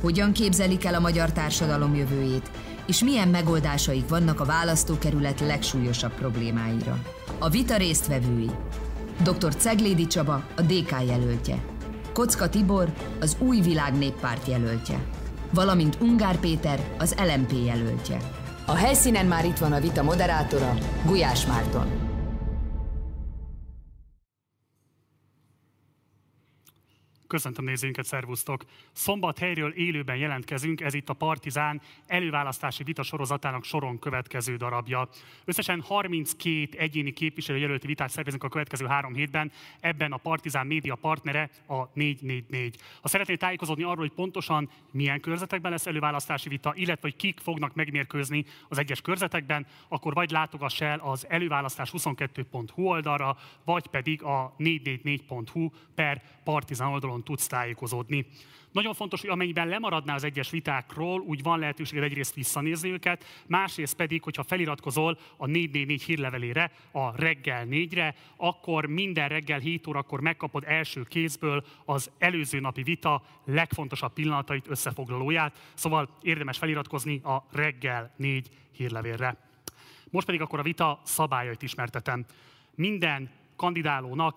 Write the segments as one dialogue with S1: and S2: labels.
S1: hogyan képzelik el a magyar társadalom jövőjét, és milyen megoldásaik vannak a választókerület legsúlyosabb problémáira. A vita résztvevői dr. Ceglédi Csaba, a DK jelöltje, Kocka Tibor, az Új Világ Néppárt jelöltje, valamint Ungár Péter, az LMP jelöltje. A helyszínen már itt van a vita moderátora, Gulyás Márton.
S2: Köszöntöm nézőinket, szervusztok! Szombathelyről élőben jelentkezünk, ez itt a Partizán előválasztási vita sorozatának soron következő darabja. Összesen 32 egyéni képviselőjelölti vitát szervezünk a következő három hétben, ebben a Partizán média partnere a 444. Ha szeretnél tájékozódni arról, hogy pontosan milyen körzetekben lesz előválasztási vita, illetve hogy kik fognak megmérkőzni az egyes körzetekben, akkor vagy látogass el az előválasztás22.hu oldalra, vagy pedig a 444.hu per Partizán oldalon oldalon tudsz tájékozódni. Nagyon fontos, hogy amennyiben lemaradná az egyes vitákról, úgy van lehetőséged egyrészt visszanézni őket, másrészt pedig, hogyha feliratkozol a 444 hírlevelére, a reggel 4-re, akkor minden reggel 7 órakor megkapod első kézből az előző napi vita legfontosabb pillanatait, összefoglalóját, szóval érdemes feliratkozni a reggel 4 hírlevélre. Most pedig akkor a vita szabályait ismertetem. Minden kandidálónak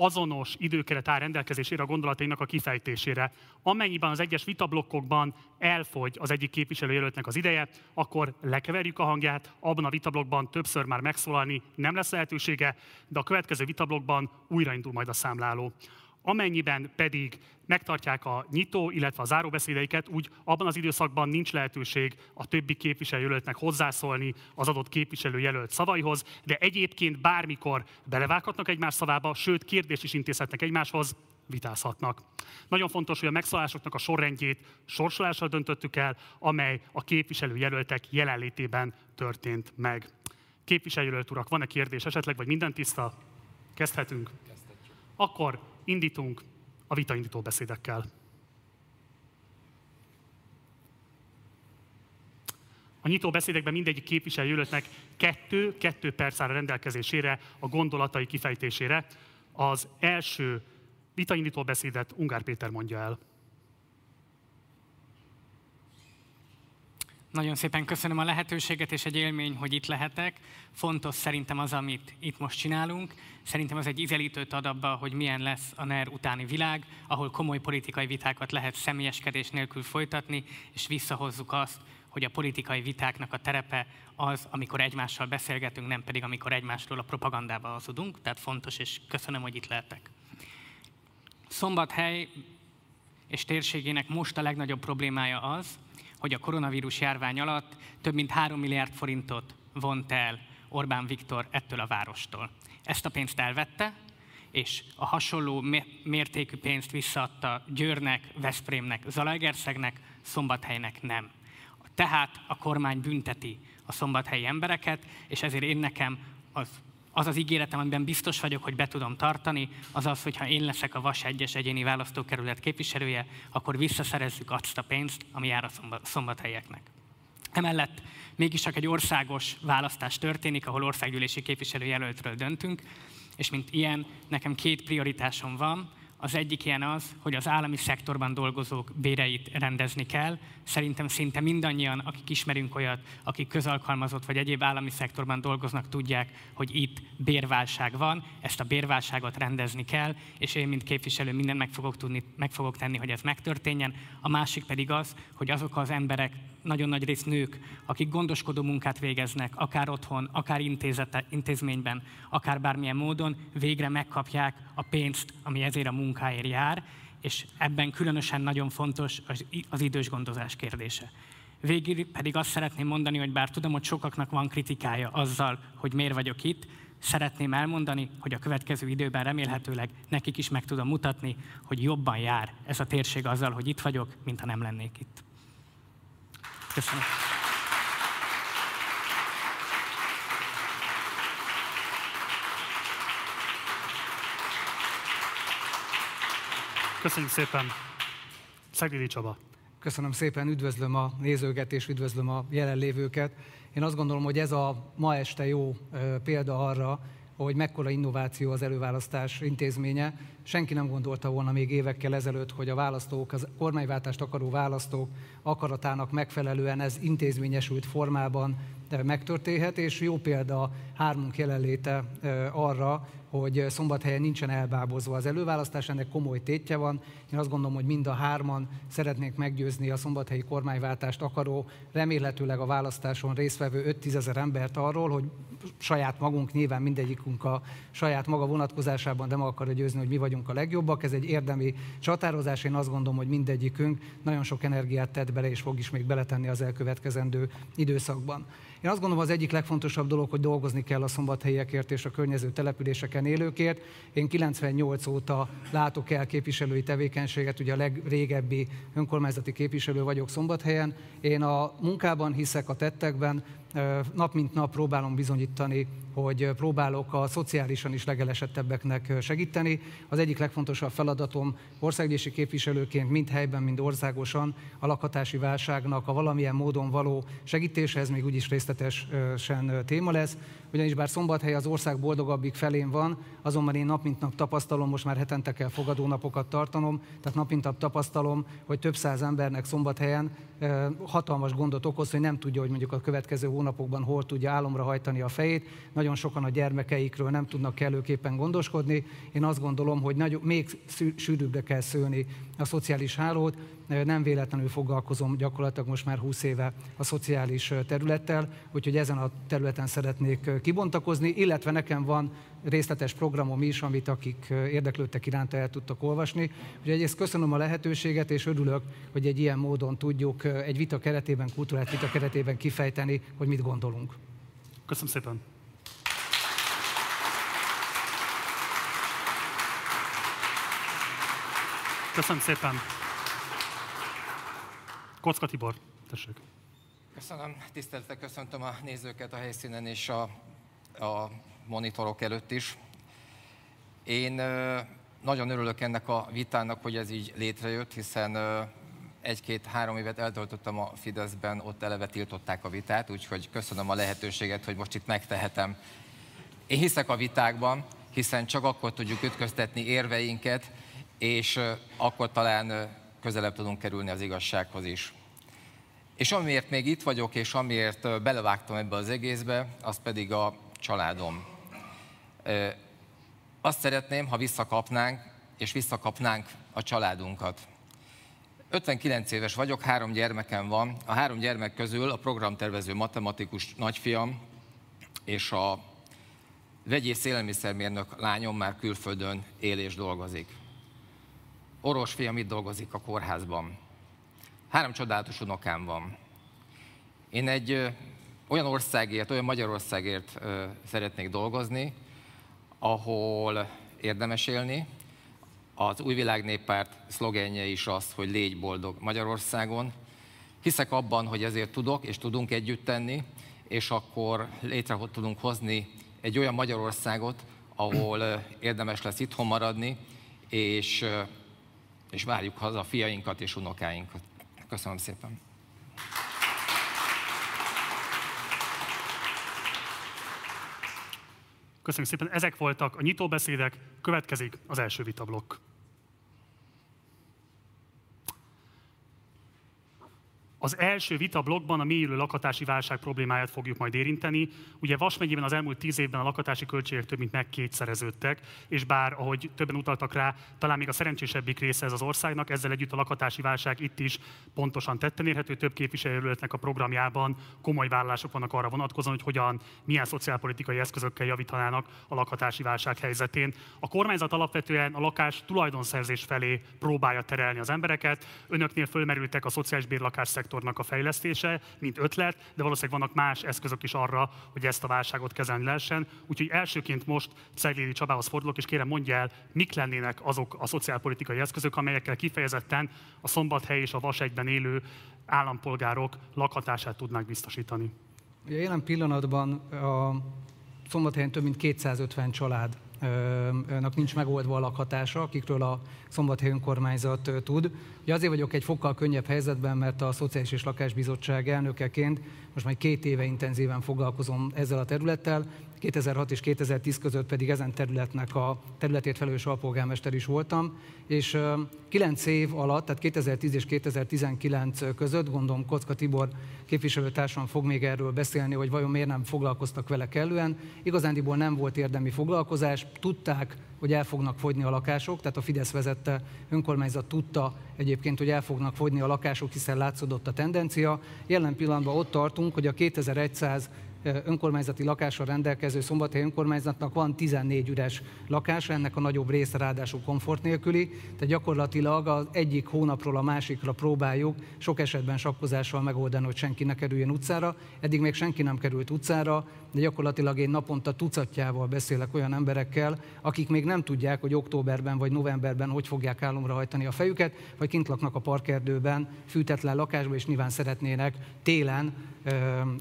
S2: azonos időkeret áll rendelkezésére a gondolatainak a kifejtésére. Amennyiben az egyes vitablokkokban elfogy az egyik képviselőjelöltnek az ideje, akkor lekeverjük a hangját, abban a vitablokkban többször már megszólalni nem lesz lehetősége, de a következő vitablokkban újraindul majd a számláló. Amennyiben pedig megtartják a nyitó, illetve a záróbeszédeiket, úgy abban az időszakban nincs lehetőség a többi képviselőjelöltnek hozzászólni az adott képviselőjelölt szavaihoz, de egyébként bármikor belevághatnak egymás szavába, sőt kérdést is intézhetnek egymáshoz, vitázhatnak. Nagyon fontos, hogy a megszólásoknak a sorrendjét sorsolással döntöttük el, amely a képviselőjelöltek jelenlétében történt meg. Képviselőjelölt urak, van-e kérdés esetleg, vagy minden tiszta? Kezdhetünk? Akkor indítunk a vitaindító beszédekkel. A nyitó beszédekben mindegyik képviselőjelöltnek kettő, kettő perc áll rendelkezésére a gondolatai kifejtésére. Az első vitaindító beszédet Ungár Péter mondja el.
S3: Nagyon szépen köszönöm a lehetőséget, és egy élmény, hogy itt lehetek. Fontos szerintem az, amit itt most csinálunk. Szerintem az egy ízelítőt ad abba, hogy milyen lesz a NER utáni világ, ahol komoly politikai vitákat lehet személyeskedés nélkül folytatni, és visszahozzuk azt, hogy a politikai vitáknak a terepe az, amikor egymással beszélgetünk, nem pedig amikor egymásról a propagandába hazudunk. Tehát fontos, és köszönöm, hogy itt lehetek. Szombathely és térségének most a legnagyobb problémája az, hogy a koronavírus járvány alatt több mint 3 milliárd forintot vont el Orbán Viktor ettől a várostól. Ezt a pénzt elvette, és a hasonló mértékű pénzt visszaadta Győrnek, Veszprémnek, Zalaegerszegnek, Szombathelynek nem. Tehát a kormány bünteti a szombathelyi embereket, és ezért én nekem az az az ígéretem, amiben biztos vagyok, hogy be tudom tartani, az az, hogy ha én leszek a VAS egyes egyéni választókerület képviselője, akkor visszaszerezzük azt a pénzt, ami jár a szombathelyeknek. Emellett mégis csak egy országos választás történik, ahol országgyűlési képviselőjelöltről döntünk, és mint ilyen, nekem két prioritásom van. Az egyik ilyen az, hogy az állami szektorban dolgozók béreit rendezni kell. Szerintem szinte mindannyian, akik ismerünk olyat, akik közalkalmazott vagy egyéb állami szektorban dolgoznak, tudják, hogy itt bérválság van, ezt a bérválságot rendezni kell, és én, mint képviselő, mindent meg fogok, tudni, meg fogok tenni, hogy ez megtörténjen. A másik pedig az, hogy azok az emberek, nagyon nagy rész nők, akik gondoskodó munkát végeznek, akár otthon, akár intézete, intézményben, akár bármilyen módon, végre megkapják a pénzt, ami ezért a munkáért jár, és ebben különösen nagyon fontos az, idős gondozás kérdése. Végül pedig azt szeretném mondani, hogy bár tudom, hogy sokaknak van kritikája azzal, hogy miért vagyok itt, szeretném elmondani, hogy a következő időben remélhetőleg nekik is meg tudom mutatni, hogy jobban jár ez a térség azzal, hogy itt vagyok, mint ha nem lennék itt. Köszönöm.
S2: Köszönjük szépen. Szegedi Csaba.
S4: Köszönöm szépen, üdvözlöm a nézőket és üdvözlöm a jelenlévőket. Én azt gondolom, hogy ez a ma este jó példa arra, hogy mekkora innováció az előválasztás intézménye, Senki nem gondolta volna még évekkel ezelőtt, hogy a választók, az kormányváltást akaró választók akaratának megfelelően ez intézményesült formában megtörténhet, és jó példa hármunk jelenléte arra, hogy szombathelyen nincsen elbábozva az előválasztás, ennek komoly tétje van. Én azt gondolom, hogy mind a hárman szeretnék meggyőzni a szombathelyi kormányváltást akaró, remélhetőleg a választáson résztvevő 5-10 ezer embert arról, hogy saját magunk, nyilván mindegyikünk a saját maga vonatkozásában, de meg akarja győzni, hogy mi vagyunk a legjobbak. Ez egy érdemi csatározás. Én azt gondolom, hogy mindegyikünk nagyon sok energiát tett bele, és fog is még beletenni az elkövetkezendő időszakban. Én azt gondolom, az egyik legfontosabb dolog, hogy dolgozni kell a szombathelyekért és a környező településeken élőkért. Én 98 óta látok el képviselői tevékenységet, ugye a legrégebbi önkormányzati képviselő vagyok Szombathelyen. Én a munkában hiszek, a tettekben, nap mint nap próbálom bizonyítani, hogy próbálok a szociálisan is legelesettebbeknek segíteni. Az egyik legfontosabb feladatom országgyűlési képviselőként mind helyben, mind országosan a lakhatási válságnak a valamilyen módon való segítése, ez még úgyis részletesen téma lesz ugyanis bár Szombathely az ország boldogabbik felén van, azonban én nap mint nap tapasztalom, most már hetente kell fogadónapokat tartanom, tehát nap mint nap tapasztalom, hogy több száz embernek Szombathelyen hatalmas gondot okoz, hogy nem tudja, hogy mondjuk a következő hónapokban hol tudja álomra hajtani a fejét. Nagyon sokan a gyermekeikről nem tudnak kellőképpen gondoskodni. Én azt gondolom, hogy nagy, még sűrűbbre kell szőni a szociális hálót. Nem véletlenül foglalkozom gyakorlatilag most már 20 éve a szociális területtel, úgyhogy ezen a területen szeretnék kibontakozni, illetve nekem van részletes programom is, amit akik érdeklődtek iránta el tudtak olvasni. Úgyhogy egyrészt köszönöm a lehetőséget, és örülök, hogy egy ilyen módon tudjuk egy vita keretében, kulturált vita keretében kifejteni, hogy mit gondolunk.
S2: Köszönöm szépen. Köszönöm szépen. Kocka Tibor, tessék.
S5: Köszönöm, tiszteltek, köszöntöm a nézőket a helyszínen és a, a monitorok előtt is. Én nagyon örülök ennek a vitának, hogy ez így létrejött, hiszen egy-két-három évet eltöltöttem a Fideszben, ott eleve tiltották a vitát, úgyhogy köszönöm a lehetőséget, hogy most itt megtehetem. Én hiszek a vitákban, hiszen csak akkor tudjuk ütköztetni érveinket, és akkor talán közelebb tudunk kerülni az igazsághoz is. És amiért még itt vagyok, és amiért belevágtam ebbe az egészbe, az pedig a családom. Azt szeretném, ha visszakapnánk, és visszakapnánk a családunkat. 59 éves vagyok, három gyermekem van. A három gyermek közül a programtervező matematikus nagyfiam és a vegyész élelmiszermérnök lányom már külföldön él és dolgozik. Orvos fiam itt dolgozik a kórházban. Három csodálatos unokám van. Én egy olyan országért, olyan Magyarországért szeretnék dolgozni, ahol érdemes élni. Az Új Világ Néppárt szlogenje is az, hogy légy boldog Magyarországon. Hiszek abban, hogy ezért tudok és tudunk együtt tenni, és akkor létre tudunk hozni egy olyan Magyarországot, ahol érdemes lesz itthon maradni, és, és várjuk haza a fiainkat és unokáinkat. Köszönöm szépen!
S2: Köszönjük szépen, ezek voltak a nyitóbeszédek, következik az első vitablokk. Az első vita blogban a mélyülő lakatási válság problémáját fogjuk majd érinteni. Ugye Vas megyében az elmúlt tíz évben a lakatási költségek több mint megkétszereződtek, és bár, ahogy többen utaltak rá, talán még a szerencsésebbik része ez az országnak, ezzel együtt a lakatási válság itt is pontosan tetten érhető. Több képviselőletnek a programjában komoly vállalások vannak arra vonatkozóan, hogy hogyan, milyen szociálpolitikai eszközökkel javítanának a lakatási válság helyzetén. A kormányzat alapvetően a lakás tulajdonszerzés felé próbálja terelni az embereket. Önöknél fölmerültek a szociális bérlakás szektornak a fejlesztése, mint ötlet, de valószínűleg vannak más eszközök is arra, hogy ezt a válságot kezelni lehessen. Úgyhogy elsőként most Ceglédi Csabához fordulok, és kérem mondja el, mik lennének azok a szociálpolitikai eszközök, amelyekkel kifejezetten a Szombathely és a Vasegyben élő állampolgárok lakhatását tudnák biztosítani.
S4: Ugye jelen pillanatban a Szombathelyen több mint 250 család nincs megoldva a lakhatása, akikről a Szombathely önkormányzat tud. Ugye azért vagyok egy fokkal könnyebb helyzetben, mert a Szociális és Lakásbizottság elnökeként most már két éve intenzíven foglalkozom ezzel a területtel, 2006 és 2010 között pedig ezen területnek a területét felelős alpolgármester is voltam, és 9 év alatt, tehát 2010 és 2019 között, gondolom Kocka Tibor képviselőtársam fog még erről beszélni, hogy vajon miért nem foglalkoztak vele kellően. Igazándiból nem volt érdemi foglalkozás, tudták, hogy el fognak fogyni a lakások, tehát a Fidesz vezette önkormányzat tudta egyébként, hogy el fognak fogyni a lakások, hiszen látszódott a tendencia. Jelen pillanatban ott tartunk, hogy a 2100 önkormányzati lakással rendelkező Szombathely önkormányzatnak van 14 üres lakása, ennek a nagyobb része ráadásul komfort nélküli, tehát gyakorlatilag az egyik hónapról a másikra próbáljuk sok esetben sakkozással megoldani, hogy senki ne kerüljön utcára. Eddig még senki nem került utcára, de gyakorlatilag én naponta tucatjával beszélek olyan emberekkel, akik még nem tudják, hogy októberben vagy novemberben hogy fogják álomra hajtani a fejüket, vagy kint laknak a parkerdőben, fűtetlen lakásban, és nyilván szeretnének télen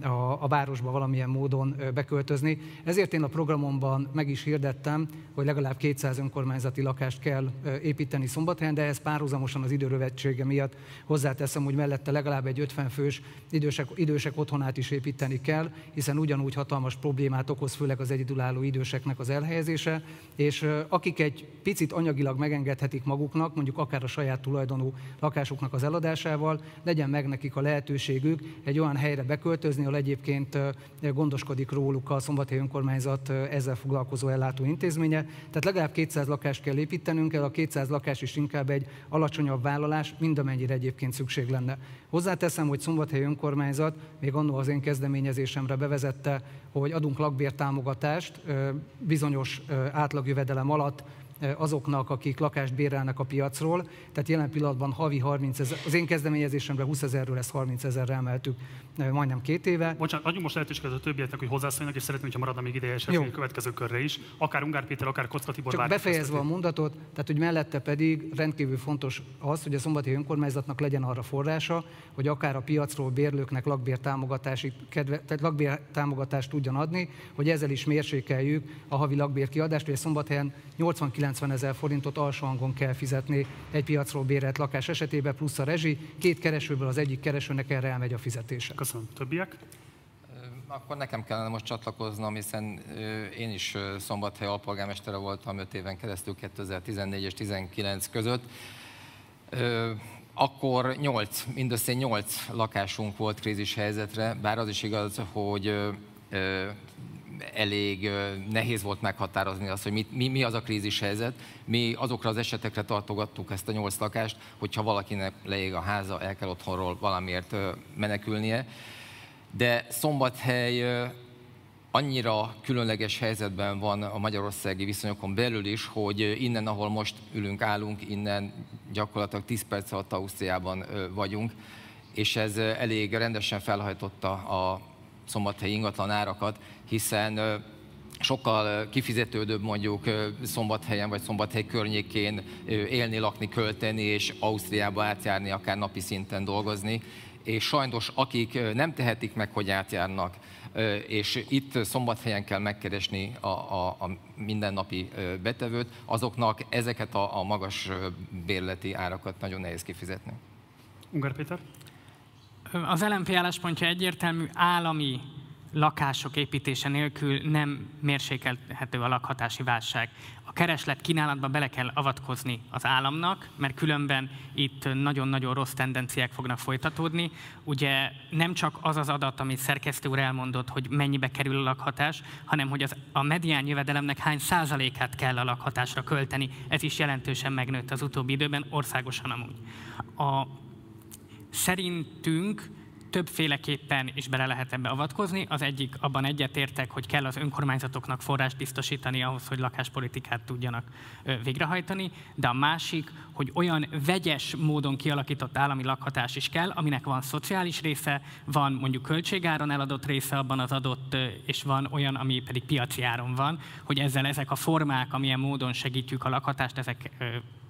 S4: a, a városba valamilyen módon beköltözni. Ezért én a programomban meg is hirdettem, hogy legalább 200 önkormányzati lakást kell építeni Szombathelyen, de ez párhuzamosan az időrövetsége miatt hozzáteszem, hogy mellette legalább egy 50 fős idősek, idősek otthonát is építeni kell, hiszen ugyanúgy hatalmas problémát okoz, főleg az egyedülálló időseknek az elhelyezése, és akik egy picit anyagilag megengedhetik maguknak, mondjuk akár a saját tulajdonú lakásuknak az eladásával, legyen meg nekik a lehetőségük egy olyan helyre beköltözni, ahol egyébként gondoskodik róluk a Szombathely Önkormányzat ezzel foglalkozó ellátó intézménye. Tehát legalább 200 lakást kell építenünk, el a 200 lakás is inkább egy alacsonyabb vállalás, mind amennyire egyébként szükség lenne. Hozzáteszem, hogy Szombathely Önkormányzat még annó az én kezdeményezésemre bevezette, hogy adunk lakbértámogatást bizonyos átlagjövedelem alatt azoknak, akik lakást bérelnek a piacról. Tehát jelen pillanatban havi 30 ezer, az én kezdeményezésemre 20 ezerről ezt 30 ezerre emeltük majdnem két éve.
S2: Bocsánat, adjunk most lehetőséget a többieknek, hogy hozzászóljanak, és szeretném, hogyha maradna még ideje a következő körre is. Akár Ungár Péter, akár Kocka Tibor.
S4: Csak befejezve a mondatot, tehát hogy mellette pedig rendkívül fontos az, hogy a szombati önkormányzatnak legyen arra forrása, hogy akár a piacról bérlőknek lakbértámogatási kedve, tehát lakbértámogatást tudjon adni, hogy ezzel is mérsékeljük a havi lakbérkiadást, hogy a szombathelyen 80-90 ezer forintot alsó hangon kell fizetni egy piacról bérelt lakás esetében, plusz a rezsi. Két keresőből az egyik keresőnek erre elmegy a fizetése.
S2: Köszönöm. Többiek?
S5: Akkor nekem kellene most csatlakoznom, hiszen én is Szombathely alpolgármestere voltam 5 éven keresztül 2014 és 2019 között. Akkor 8, mindössze 8 lakásunk volt krízis helyzetre, bár az is igaz, hogy elég nehéz volt meghatározni azt, hogy mi, mi, mi az a krízis helyzet. Mi azokra az esetekre tartogattuk ezt a nyolc lakást, hogyha valakinek leég a háza, el kell otthonról valamiért menekülnie. De Szombathely annyira különleges helyzetben van a magyarországi viszonyokon belül is, hogy innen, ahol most ülünk, állunk, innen gyakorlatilag 10 perc alatt Ausztriában vagyunk, és ez elég rendesen felhajtotta a szombathelyi ingatlan árakat, hiszen sokkal kifizetődőbb mondjuk Szombathelyen vagy Szombathely környékén élni, lakni, költeni, és Ausztriába átjárni, akár napi szinten dolgozni. És sajnos akik nem tehetik meg, hogy átjárnak, és itt szombathelyen kell megkeresni a, a, a mindennapi betevőt, azoknak ezeket a, a magas bérleti árakat nagyon nehéz kifizetni.
S2: Ungar Péter?
S3: Az LMP álláspontja egyértelmű állami lakások építése nélkül nem mérsékelhető a lakhatási válság. A kereslet kínálatba bele kell avatkozni az államnak, mert különben itt nagyon-nagyon rossz tendenciák fognak folytatódni. Ugye nem csak az az adat, amit szerkesztő úr elmondott, hogy mennyibe kerül a lakhatás, hanem hogy az, a medián jövedelemnek hány százalékát kell a lakhatásra költeni. Ez is jelentősen megnőtt az utóbbi időben, országosan amúgy. A, szerintünk többféleképpen is bele lehet ebbe avatkozni. Az egyik, abban egyetértek, hogy kell az önkormányzatoknak forrás biztosítani ahhoz, hogy lakáspolitikát tudjanak végrehajtani, de a másik, hogy olyan vegyes módon kialakított állami lakhatás is kell, aminek van szociális része, van mondjuk költségáron eladott része abban az adott, és van olyan, ami pedig piaci áron van, hogy ezzel ezek a formák, amilyen módon segítjük a lakhatást, ezek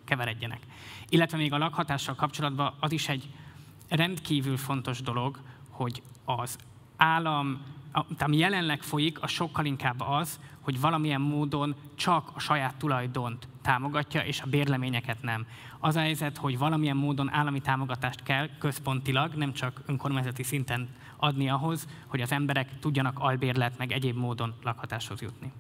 S3: keveredjenek. Illetve még a lakhatással kapcsolatban az is egy rendkívül fontos dolog, hogy az állam, ami jelenleg folyik, a sokkal inkább az, hogy valamilyen módon csak a saját tulajdont támogatja, és a bérleményeket nem. Az a helyzet, hogy valamilyen módon állami támogatást kell központilag, nem csak önkormányzati szinten adni ahhoz, hogy az emberek tudjanak albérlet meg egyéb módon lakhatáshoz jutni.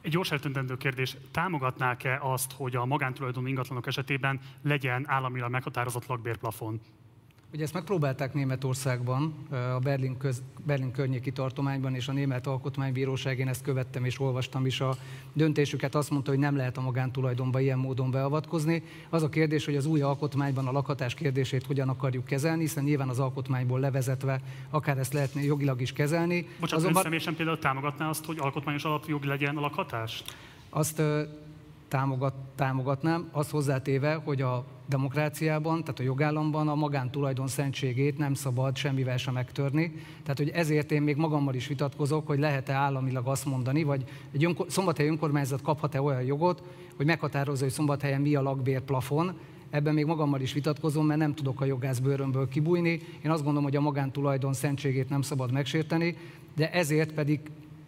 S2: Egy gyors eltöntendő kérdés, támogatnák-e azt, hogy a magántulajdonú ingatlanok esetében legyen államilag meghatározott lakbérplafon?
S4: Ugye ezt megpróbálták Németországban, a Berlin, köz, Berlin környéki tartományban, és a Német Alkotmánybíróság, én ezt követtem és olvastam is a döntésüket, azt mondta, hogy nem lehet a magántulajdonba ilyen módon beavatkozni. Az a kérdés, hogy az új alkotmányban a lakhatás kérdését hogyan akarjuk kezelni, hiszen nyilván az alkotmányból levezetve akár ezt lehetne jogilag is kezelni.
S2: Bocsánat, Azonban... ön személyesen például támogatná azt, hogy alkotmányos alapjog legyen a lakhatás?
S4: Azt támogat, támogatnám, azt hozzátéve, hogy a demokráciában, tehát a jogállamban a magántulajdon szentségét nem szabad semmivel sem megtörni. Tehát, hogy ezért én még magammal is vitatkozok, hogy lehet-e államilag azt mondani, vagy egy önkor, szombathely önkormányzat kaphat-e olyan jogot, hogy meghatározza, hogy szombathelyen mi a lakbérplafon, ebben még magammal is vitatkozom, mert nem tudok a jogászbőrömből kibújni. Én azt gondolom, hogy a magántulajdon szentségét nem szabad megsérteni, de ezért pedig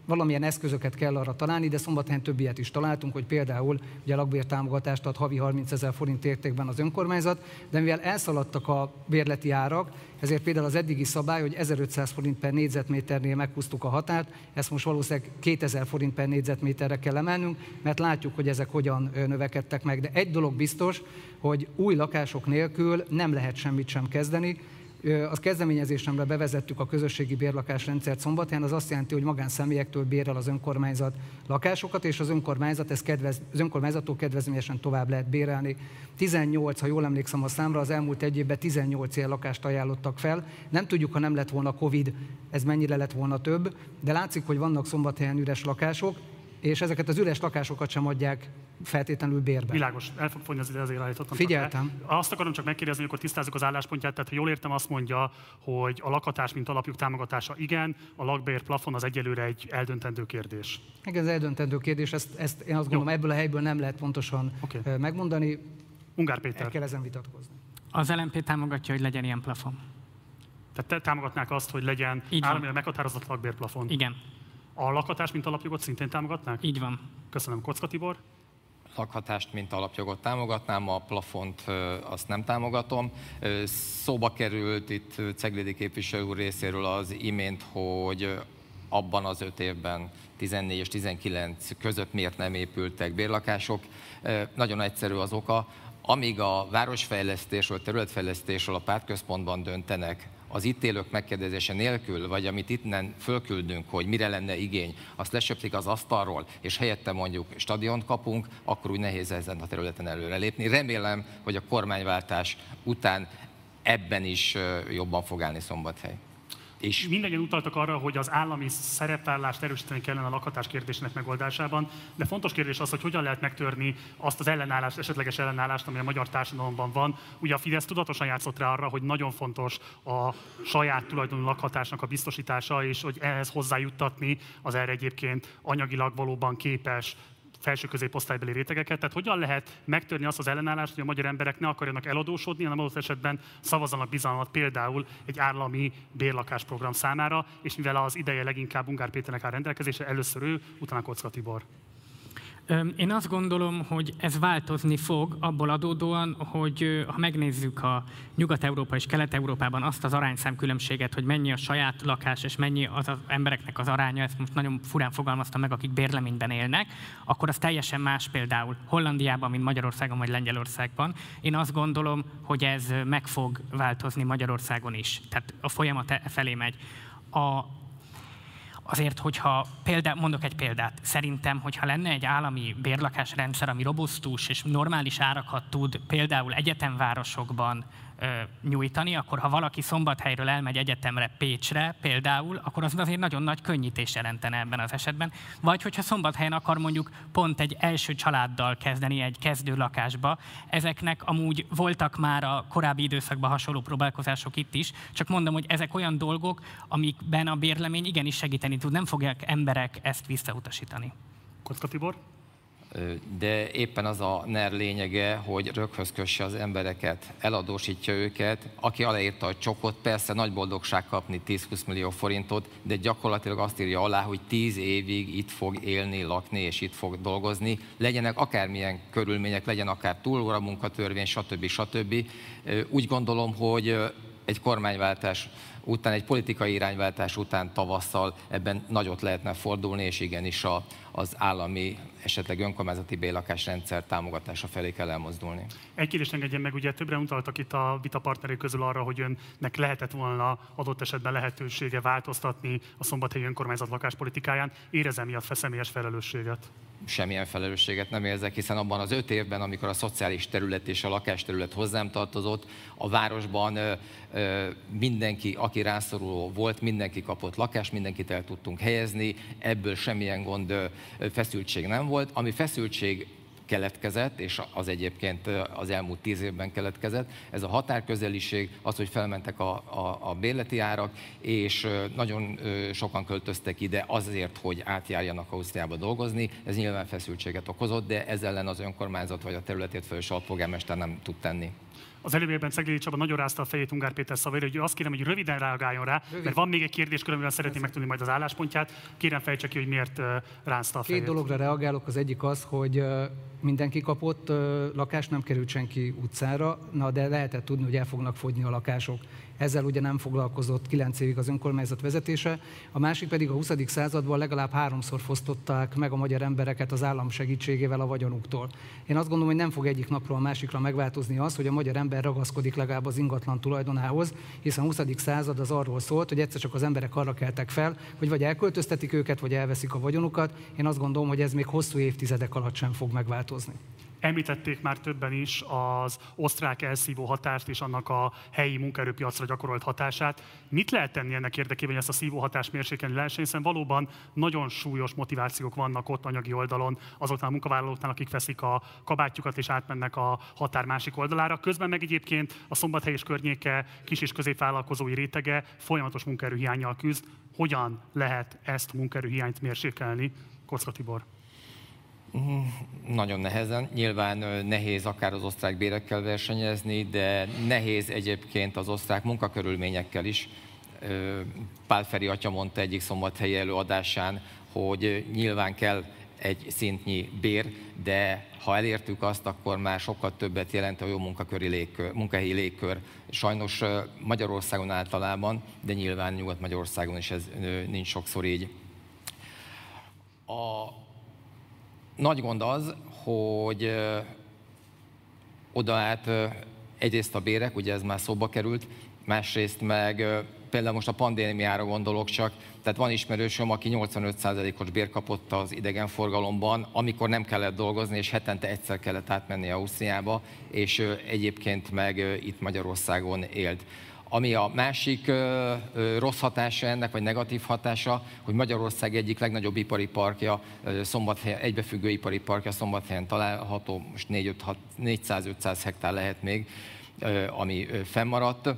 S4: valamilyen eszközöket kell arra találni, de szombathelyen több ilyet is találtunk, hogy például ugye lakbértámogatást ad havi 30 ezer forint értékben az önkormányzat, de mivel elszaladtak a bérleti árak, ezért például az eddigi szabály, hogy 1500 forint per négyzetméternél meghúztuk a határt, ezt most valószínűleg 2000 forint per négyzetméterre kell emelnünk, mert látjuk, hogy ezek hogyan növekedtek meg. De egy dolog biztos, hogy új lakások nélkül nem lehet semmit sem kezdeni, az kezdeményezésemre bevezettük a közösségi bérlakásrendszert szombathelyen, az azt jelenti, hogy magánszemélyektől bérel az önkormányzat lakásokat, és az önkormányzat ez kedvez, az önkormányzattól kedvezményesen tovább lehet bérelni. 18, ha jól emlékszem a számra, az elmúlt egy évben 18 ilyen lakást ajánlottak fel. Nem tudjuk, ha nem lett volna Covid, ez mennyire lett volna több, de látszik, hogy vannak szombathelyen üres lakások, és ezeket az üres lakásokat sem adják feltétlenül bérbe.
S2: Világos, el fog fogyni az ide, azért állítottam.
S4: Figyeltem.
S2: Azt akarom csak megkérdezni, hogy akkor tisztázzuk az álláspontját, tehát ha jól értem, azt mondja, hogy a lakatás, mint alapjuk támogatása igen, a lakbér plafon az egyelőre egy eldöntendő kérdés.
S4: Igen, ez eldöntendő kérdés, ezt, ezt én azt gondolom, Jó. ebből a helyből nem lehet pontosan okay. megmondani.
S2: Ungár Péter.
S4: El kell ezen vitatkozni.
S3: Az LMP támogatja, hogy legyen ilyen plafon.
S2: Tehát te támogatnák azt, hogy legyen államilag meghatározott lakbérplafon?
S3: Igen.
S2: A lakhatás, mint alapjogot szintén támogatnák?
S3: Így van.
S2: Köszönöm. Kocka Tibor?
S5: lakhatást, mint alapjogot támogatnám, a plafont azt nem támogatom. Szóba került itt Ceglédi képviselő úr részéről az imént, hogy abban az öt évben 14 és 19 között miért nem épültek bérlakások. Nagyon egyszerű az oka, amíg a városfejlesztésről, területfejlesztésről a pártközpontban döntenek, az itt élők megkérdezése nélkül, vagy amit innen fölküldünk, hogy mire lenne igény, azt lesöprik az asztalról, és helyette mondjuk stadiont kapunk, akkor úgy nehéz ezen a területen előrelépni. Remélem, hogy a kormányváltás után ebben is jobban fog állni Szombathely.
S2: És mindegyen utaltak arra, hogy az állami szerepvállást erősíteni kellene a lakhatás kérdésének megoldásában, de fontos kérdés az, hogy hogyan lehet megtörni azt az ellenállást, esetleges ellenállást, ami a magyar társadalomban van. Ugye a Fidesz tudatosan játszott rá arra, hogy nagyon fontos a saját tulajdonú lakhatásnak a biztosítása, és hogy ehhez hozzájuttatni az erre egyébként anyagilag valóban képes felső középosztálybeli rétegeket. Tehát hogyan lehet megtörni azt az ellenállást, hogy a magyar emberek ne akarjanak eladósodni, hanem adott esetben szavazzanak bizalmat például egy állami bérlakásprogram számára, és mivel az ideje leginkább Ungár Péternek áll rendelkezésre, először ő, utána Kocka Tibor.
S3: Én azt gondolom, hogy ez változni fog abból adódóan, hogy ha megnézzük a Nyugat-Európa és Kelet-Európában azt az arányszámkülönbséget, hogy mennyi a saját lakás és mennyi az, az embereknek az aránya, ezt most nagyon furán fogalmaztam meg, akik bérleményben élnek, akkor az teljesen más például Hollandiában, mint Magyarországon vagy Lengyelországban. Én azt gondolom, hogy ez meg fog változni Magyarországon is. Tehát a folyamat e felé megy. A, Azért, hogyha példa, mondok egy példát, szerintem, hogyha lenne egy állami bérlakásrendszer, ami robusztus és normális árakat tud például egyetemvárosokban nyújtani, akkor ha valaki szombathelyről elmegy egyetemre Pécsre például, akkor az azért nagyon nagy könnyítés jelentene ebben az esetben. Vagy hogyha szombathelyen akar mondjuk pont egy első családdal kezdeni egy kezdő lakásba, ezeknek amúgy voltak már a korábbi időszakban hasonló próbálkozások itt is, csak mondom, hogy ezek olyan dolgok, amikben a bérlemény igenis segíteni tud, nem fogják emberek ezt visszautasítani.
S2: Kocka Tibor?
S5: De éppen az a NER lényege, hogy röghöz kösse az embereket, eladósítja őket. Aki aláírta a csokot, persze nagy boldogság kapni 10-20 millió forintot, de gyakorlatilag azt írja alá, hogy 10 évig itt fog élni, lakni és itt fog dolgozni. Legyenek akármilyen körülmények, legyen akár túlóra munkatörvény, stb. stb. Úgy gondolom, hogy egy kormányváltás után, egy politikai irányváltás után tavasszal ebben nagyot lehetne fordulni, és igenis a, az állami, esetleg önkormányzati bélakásrendszer támogatása felé kell elmozdulni.
S2: Egy kérdést engedjen meg, ugye többre utaltak itt a vita partnerek közül arra, hogy önnek lehetett volna adott esetben lehetősége változtatni a szombathelyi önkormányzat lakáspolitikáján. Érezem miatt személyes felelősséget?
S5: Semmilyen felelősséget nem érzek, hiszen abban az öt évben, amikor a szociális terület és a lakásterület hozzám tartozott, a városban mindenki, aki rászoruló volt, mindenki kapott lakást, mindenkit el tudtunk helyezni, ebből semmilyen gond, feszültség nem volt. Ami feszültség keletkezett, és az egyébként az elmúlt tíz évben keletkezett. Ez a határközeliség, az, hogy felmentek a, a, a bérleti árak, és nagyon sokan költöztek ide azért, hogy átjárjanak Ausztriába dolgozni. Ez nyilván feszültséget okozott, de ezzel ellen az önkormányzat vagy a területét felelős alpolgármester nem tud tenni.
S2: Az előbbiekben Ceglédi Csaba nagyon rázta a fejét Ungár Péter szavaira, hogy azt kérem, hogy röviden reagáljon rá, Rövid. mert van még egy kérdés, amivel szeretném megtudni majd az álláspontját. Kérem fejtse ki, hogy miért rázta a fejét.
S4: Két dologra reagálok. Az egyik az, hogy mindenki kapott lakást, nem került senki utcára, na de lehetett tudni, hogy el fognak fogyni a lakások. Ezzel ugye nem foglalkozott 9 évig az önkormányzat vezetése. A másik pedig a 20. században legalább háromszor fosztották meg a magyar embereket az állam segítségével a vagyonuktól. Én azt gondolom, hogy nem fog egyik napról a másikra megváltozni az, hogy a magyar ember ragaszkodik legalább az ingatlan tulajdonához, hiszen a 20. század az arról szólt, hogy egyszer csak az emberek arra keltek fel, hogy vagy elköltöztetik őket, vagy elveszik a vagyonukat. Én azt gondolom, hogy ez még hosszú évtizedek alatt sem fog megváltozni.
S2: Említették már többen is az osztrák elszívó hatást és annak a helyi munkaerőpiacra gyakorolt hatását. Mit lehet tenni ennek érdekében, hogy ezt a szívó hatást mérsékelni lehessen, hiszen valóban nagyon súlyos motivációk vannak ott anyagi oldalon azoknál a munkavállalóknál, akik veszik a kabátjukat és átmennek a határ másik oldalára. Közben meg egyébként a szombathely és környéke kis és középvállalkozói rétege folyamatos munkaerőhiányjal küzd. Hogyan lehet ezt munkaerőhiányt mérsékelni? Kocka Tibor.
S5: Nagyon nehezen. Nyilván nehéz akár az osztrák bérekkel versenyezni, de nehéz egyébként az osztrák munkakörülményekkel is. Pál Feri atya mondta egyik szombathelyi előadásán, hogy nyilván kell egy szintnyi bér, de ha elértük azt, akkor már sokkal többet jelent a jó munkaköri légkör, munkahelyi légkör. Sajnos Magyarországon általában, de nyilván Nyugat-Magyarországon is ez nincs sokszor így. A nagy gond az, hogy oda át egyrészt a bérek, ugye ez már szóba került, másrészt meg például most a pandémiára gondolok csak, tehát van ismerősöm, aki 85%-os bér kapott az idegenforgalomban, amikor nem kellett dolgozni, és hetente egyszer kellett átmenni Ausztriába, és egyébként meg itt Magyarországon élt. Ami a másik ö, ö, rossz hatása ennek, vagy negatív hatása, hogy Magyarország egyik legnagyobb ipari parkja, Szombathelyen, egybefüggő ipari parkja Szombathelyen található, most 400-500 hektár lehet még, ö, ami fennmaradt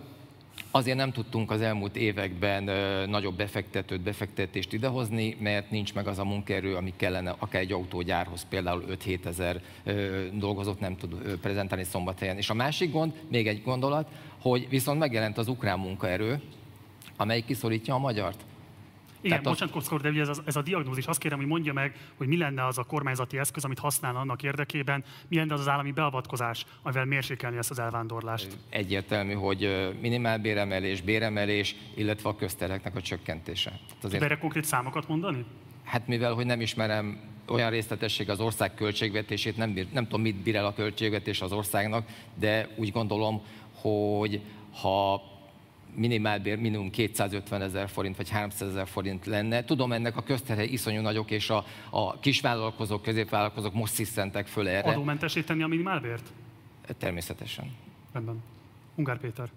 S5: Azért nem tudtunk az elmúlt években nagyobb befektetőt, befektetést idehozni, mert nincs meg az a munkaerő, ami kellene akár egy autógyárhoz, például 5-7 ezer dolgozót nem tud prezentálni szombathelyen. És a másik gond, még egy gondolat, hogy viszont megjelent az ukrán munkaerő, amely kiszorítja a magyart.
S2: Igen, Tehát bocsánat, Kockor, de ugye ez a, ez a diagnózis, azt kérem, hogy mondja meg, hogy mi lenne az a kormányzati eszköz, amit használ annak érdekében, mi lenne az az állami beavatkozás, amivel mérsékelni ezt az elvándorlást.
S5: Egyértelmű, hogy minimálbéremelés, béremelés, illetve a közterheknek a csökkentése.
S2: Tehát azért... erre konkrét számokat mondani?
S5: Hát mivel, hogy nem ismerem olyan részletesség az ország költségvetését, nem, bír, nem tudom, mit bír el a költségvetés az országnak, de úgy gondolom, hogy ha minimálbér minimum 250 ezer forint vagy 300 ezer forint lenne. Tudom, ennek a közterhei iszonyú nagyok, és a, a kisvállalkozók, középvállalkozók most sziszentek föl erre.
S2: Adómentesíteni a minimálbért?
S5: Természetesen.
S2: Rendben. Ungár Péter.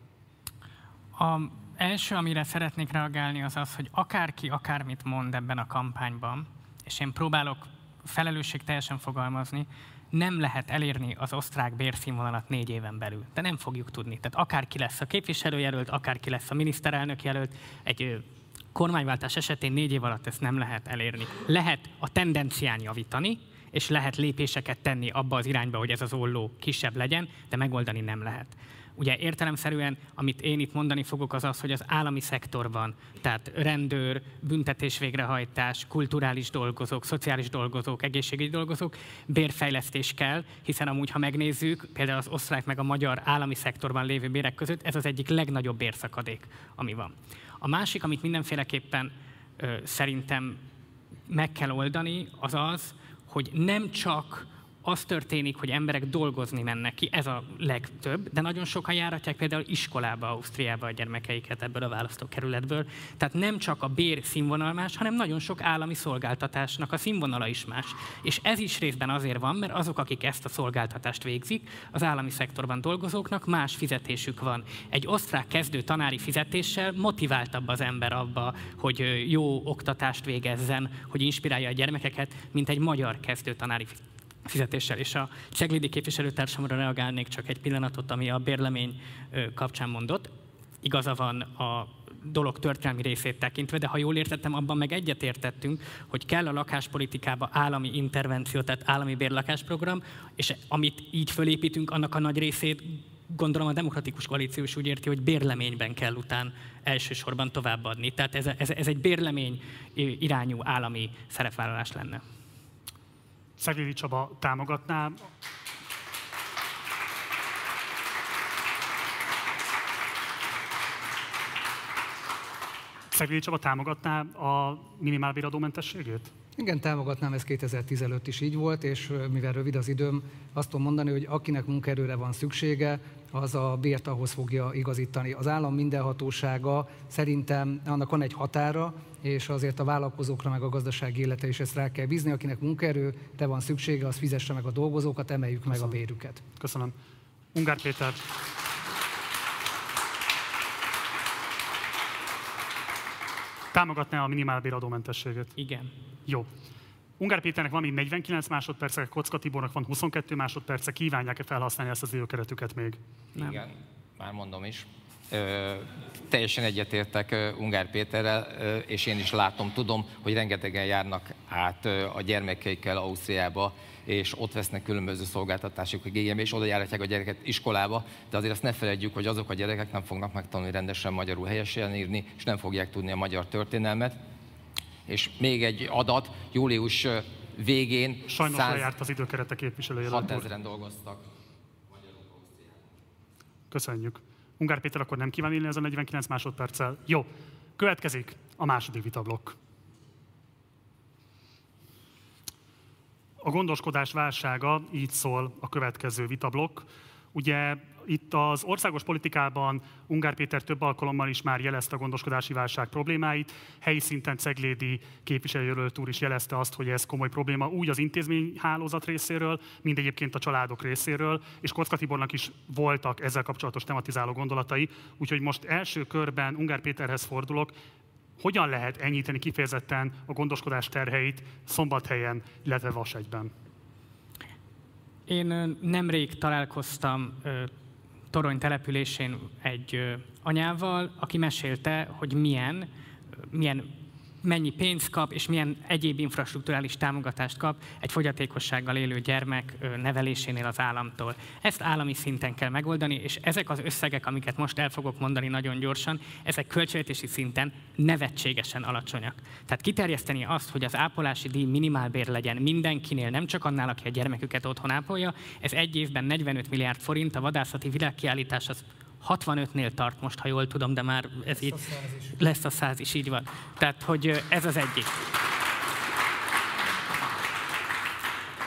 S3: A első, amire szeretnék reagálni, az az, hogy akárki akármit mond ebben a kampányban, és én próbálok felelősség teljesen fogalmazni, nem lehet elérni az osztrák bérszínvonalat négy éven belül. De nem fogjuk tudni. Tehát akárki lesz a képviselőjelölt, akárki lesz a miniszterelnök jelölt, egy kormányváltás esetén négy év alatt ezt nem lehet elérni. Lehet a tendencián javítani, és lehet lépéseket tenni abba az irányba, hogy ez az olló kisebb legyen, de megoldani nem lehet. Ugye értelemszerűen, amit én itt mondani fogok, az az, hogy az állami szektorban, tehát rendőr, büntetés végrehajtás, kulturális dolgozók, szociális dolgozók, egészségügyi dolgozók, bérfejlesztés kell, hiszen amúgy, ha megnézzük, például az osztrák meg a magyar állami szektorban lévő bérek között, ez az egyik legnagyobb bérszakadék, ami van. A másik, amit mindenféleképpen ö, szerintem meg kell oldani, az az, hogy nem csak az történik, hogy emberek dolgozni mennek ki, ez a legtöbb, de nagyon sokan járatják például iskolába, Ausztriába a gyermekeiket ebből a választókerületből. Tehát nem csak a bér színvonal más, hanem nagyon sok állami szolgáltatásnak a színvonala is más. És ez is részben azért van, mert azok, akik ezt a szolgáltatást végzik, az állami szektorban dolgozóknak más fizetésük van. Egy osztrák kezdő tanári fizetéssel motiváltabb az ember abba, hogy jó oktatást végezzen, hogy inspirálja a gyermekeket, mint egy magyar kezdő tanári fizetéssel. És a Ceglédi képviselőtársamra reagálnék csak egy pillanatot, ami a bérlemény kapcsán mondott. Igaza van a dolog történelmi részét tekintve, de ha jól értettem, abban meg egyetértettünk, hogy kell a lakáspolitikába állami intervenció, tehát állami bérlakásprogram, és amit így fölépítünk, annak a nagy részét gondolom a demokratikus koalíció is úgy érti, hogy bérleményben kell után elsősorban továbbadni. Tehát ez, ez, ez egy bérlemény irányú állami szerepvállalás lenne.
S2: Szeglédi Csaba támogatná. Szeglédi Csaba támogatná a minimálbéradómentességét?
S4: Igen, támogatnám, ez 2015 is így volt, és mivel rövid az időm, azt tudom mondani, hogy akinek munkaerőre van szüksége, az a bért ahhoz fogja igazítani. Az állam mindenhatósága szerintem annak van egy határa, és azért a vállalkozókra meg a gazdasági élete is ezt rá kell bízni. Akinek munkaerő, te van szüksége, az fizesse meg a dolgozókat, emeljük Köszönöm. meg a bérüket.
S2: Köszönöm. Ungár Péter. Támogatná a minimálbéradómentességet?
S3: Igen.
S2: Jó. Ungár Péternek van még 49 másodperce, Kocka Tibornak van 22 másodperce, kívánják-e felhasználni ezt az időkeretüket még?
S5: Nem. Igen, már mondom is. Teljesen egyetértek Ungár Péterrel, és én is látom, tudom, hogy rengetegen járnak át a gyermekeikkel Ausztriába, és ott vesznek különböző szolgáltatások igénybe, és oda járhatják a gyereket iskolába, de azért azt ne felejtjük, hogy azok a gyerekek nem fognak megtanulni rendesen magyarul helyesen írni, és nem fogják tudni a magyar történelmet. És még egy adat, július végén...
S2: Sajnos 100... lejárt az időkerete képviselője.
S5: 6000-en dolgoztak.
S2: Köszönjük. Ungár Péter akkor nem kíván élni ez a 49 másodperccel. Jó, következik a második vitablokk. A gondoskodás válsága, így szól a következő vitablokk. Ugye itt az országos politikában Ungár Péter több alkalommal is már jelezte a gondoskodási válság problémáit. Helyi szinten Ceglédi képviselőjelölt úr is jelezte azt, hogy ez komoly probléma úgy az intézményhálózat részéről, mint egyébként a családok részéről, és Kocka Tibornak is voltak ezzel kapcsolatos tematizáló gondolatai. Úgyhogy most első körben Ungár Péterhez fordulok, hogyan lehet enyhíteni kifejezetten a gondoskodás terheit Szombathelyen, illetve Vasegyben?
S3: Én nemrég találkoztam Torony településén egy anyával, aki mesélte, hogy milyen, milyen mennyi pénzt kap, és milyen egyéb infrastruktúrális támogatást kap egy fogyatékossággal élő gyermek nevelésénél az államtól. Ezt állami szinten kell megoldani, és ezek az összegek, amiket most el fogok mondani nagyon gyorsan, ezek költségvetési szinten nevetségesen alacsonyak. Tehát kiterjeszteni azt, hogy az ápolási díj minimálbér legyen mindenkinél, nem csak annál, aki a gyermeküket otthon ápolja, ez egy évben 45 milliárd forint, a vadászati világkiállítás az 65-nél tart most, ha jól tudom, de már ez lesz így a lesz a száz is, így van. Tehát, hogy ez az egyik.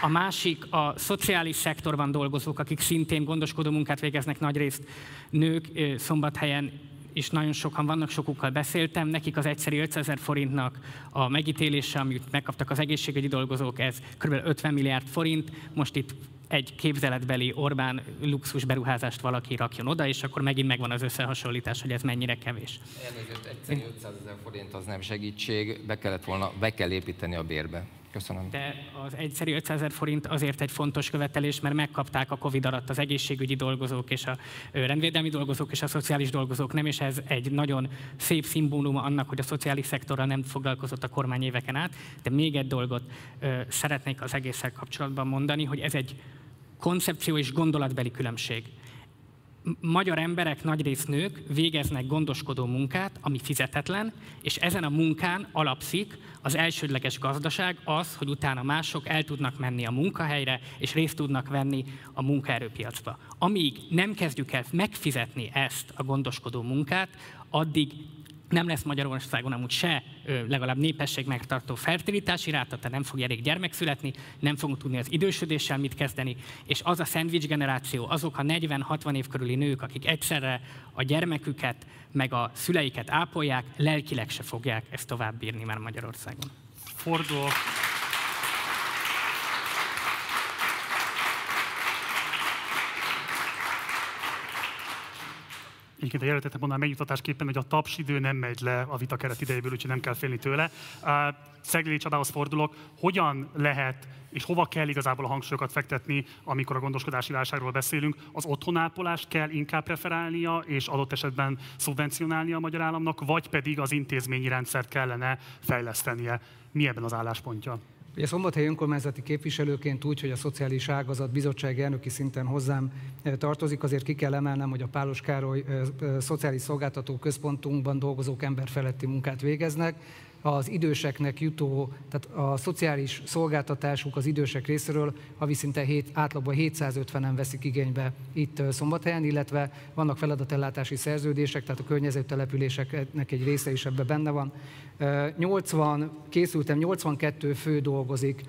S3: A másik a szociális szektorban dolgozók, akik szintén gondoskodó munkát végeznek nagyrészt nők szombathelyen és nagyon sokan vannak, sokukkal beszéltem, nekik az egyszerű 500 ezer forintnak a megítélése, amit megkaptak az egészségügyi dolgozók, ez kb. 50 milliárd forint, most itt egy képzeletbeli Orbán luxus beruházást valaki rakjon oda, és akkor megint megvan az összehasonlítás, hogy ez mennyire kevés.
S5: Elnézést, egyszerű 500 ezer forint az nem segítség, be kellett volna, be kell építeni a bérbe. Köszönöm.
S3: De az egyszerű 500 ezer forint azért egy fontos követelés, mert megkapták a Covid alatt az egészségügyi dolgozók és a rendvédelmi dolgozók és a szociális dolgozók nem, és ez egy nagyon szép szimbóluma annak, hogy a szociális szektorral nem foglalkozott a kormány éveken át. De még egy dolgot ö, szeretnék az egésszel kapcsolatban mondani, hogy ez egy koncepció és gondolatbeli különbség magyar emberek, nagyrészt nők végeznek gondoskodó munkát, ami fizetetlen, és ezen a munkán alapszik az elsődleges gazdaság az, hogy utána mások el tudnak menni a munkahelyre, és részt tudnak venni a munkaerőpiacba. Amíg nem kezdjük el megfizetni ezt a gondoskodó munkát, addig nem lesz Magyarországon amúgy se legalább népesség megtartó fertilitási ráta, tehát nem fog elég gyermek születni, nem fogunk tudni az idősödéssel mit kezdeni, és az a szendvics generáció, azok a 40-60 év körüli nők, akik egyszerre a gyermeküket, meg a szüleiket ápolják, lelkileg se fogják ezt tovább bírni már Magyarországon.
S2: Fordul Egyébként a jelöltetek mondanám megnyugtatásképpen, hogy a tapsidő nem megy le a vita keret idejéből, úgyhogy nem kell félni tőle. Uh, Szeglély Csadához fordulok, hogyan lehet és hova kell igazából a hangsúlyokat fektetni, amikor a gondoskodási válságról beszélünk? Az otthonápolást kell inkább preferálnia, és adott esetben szubvencionálnia a magyar államnak, vagy pedig az intézményi rendszert kellene fejlesztenie? Mi ebben az álláspontja?
S4: Ugye Szombathely önkormányzati képviselőként úgy, hogy a szociális ágazat bizottság elnöki szinten hozzám eh, tartozik, azért ki kell emelnem, hogy a Pálos Károly eh, eh, Szociális Szolgáltató Központunkban dolgozók emberfeletti munkát végeznek, az időseknek jutó, tehát a szociális szolgáltatásuk az idősek részéről havi szinte 7, átlagban 750-en veszik igénybe itt Szombathelyen, illetve vannak feladatellátási szerződések, tehát a környező településeknek egy része is ebben benne van. 80, készültem, 82 fő dolgozik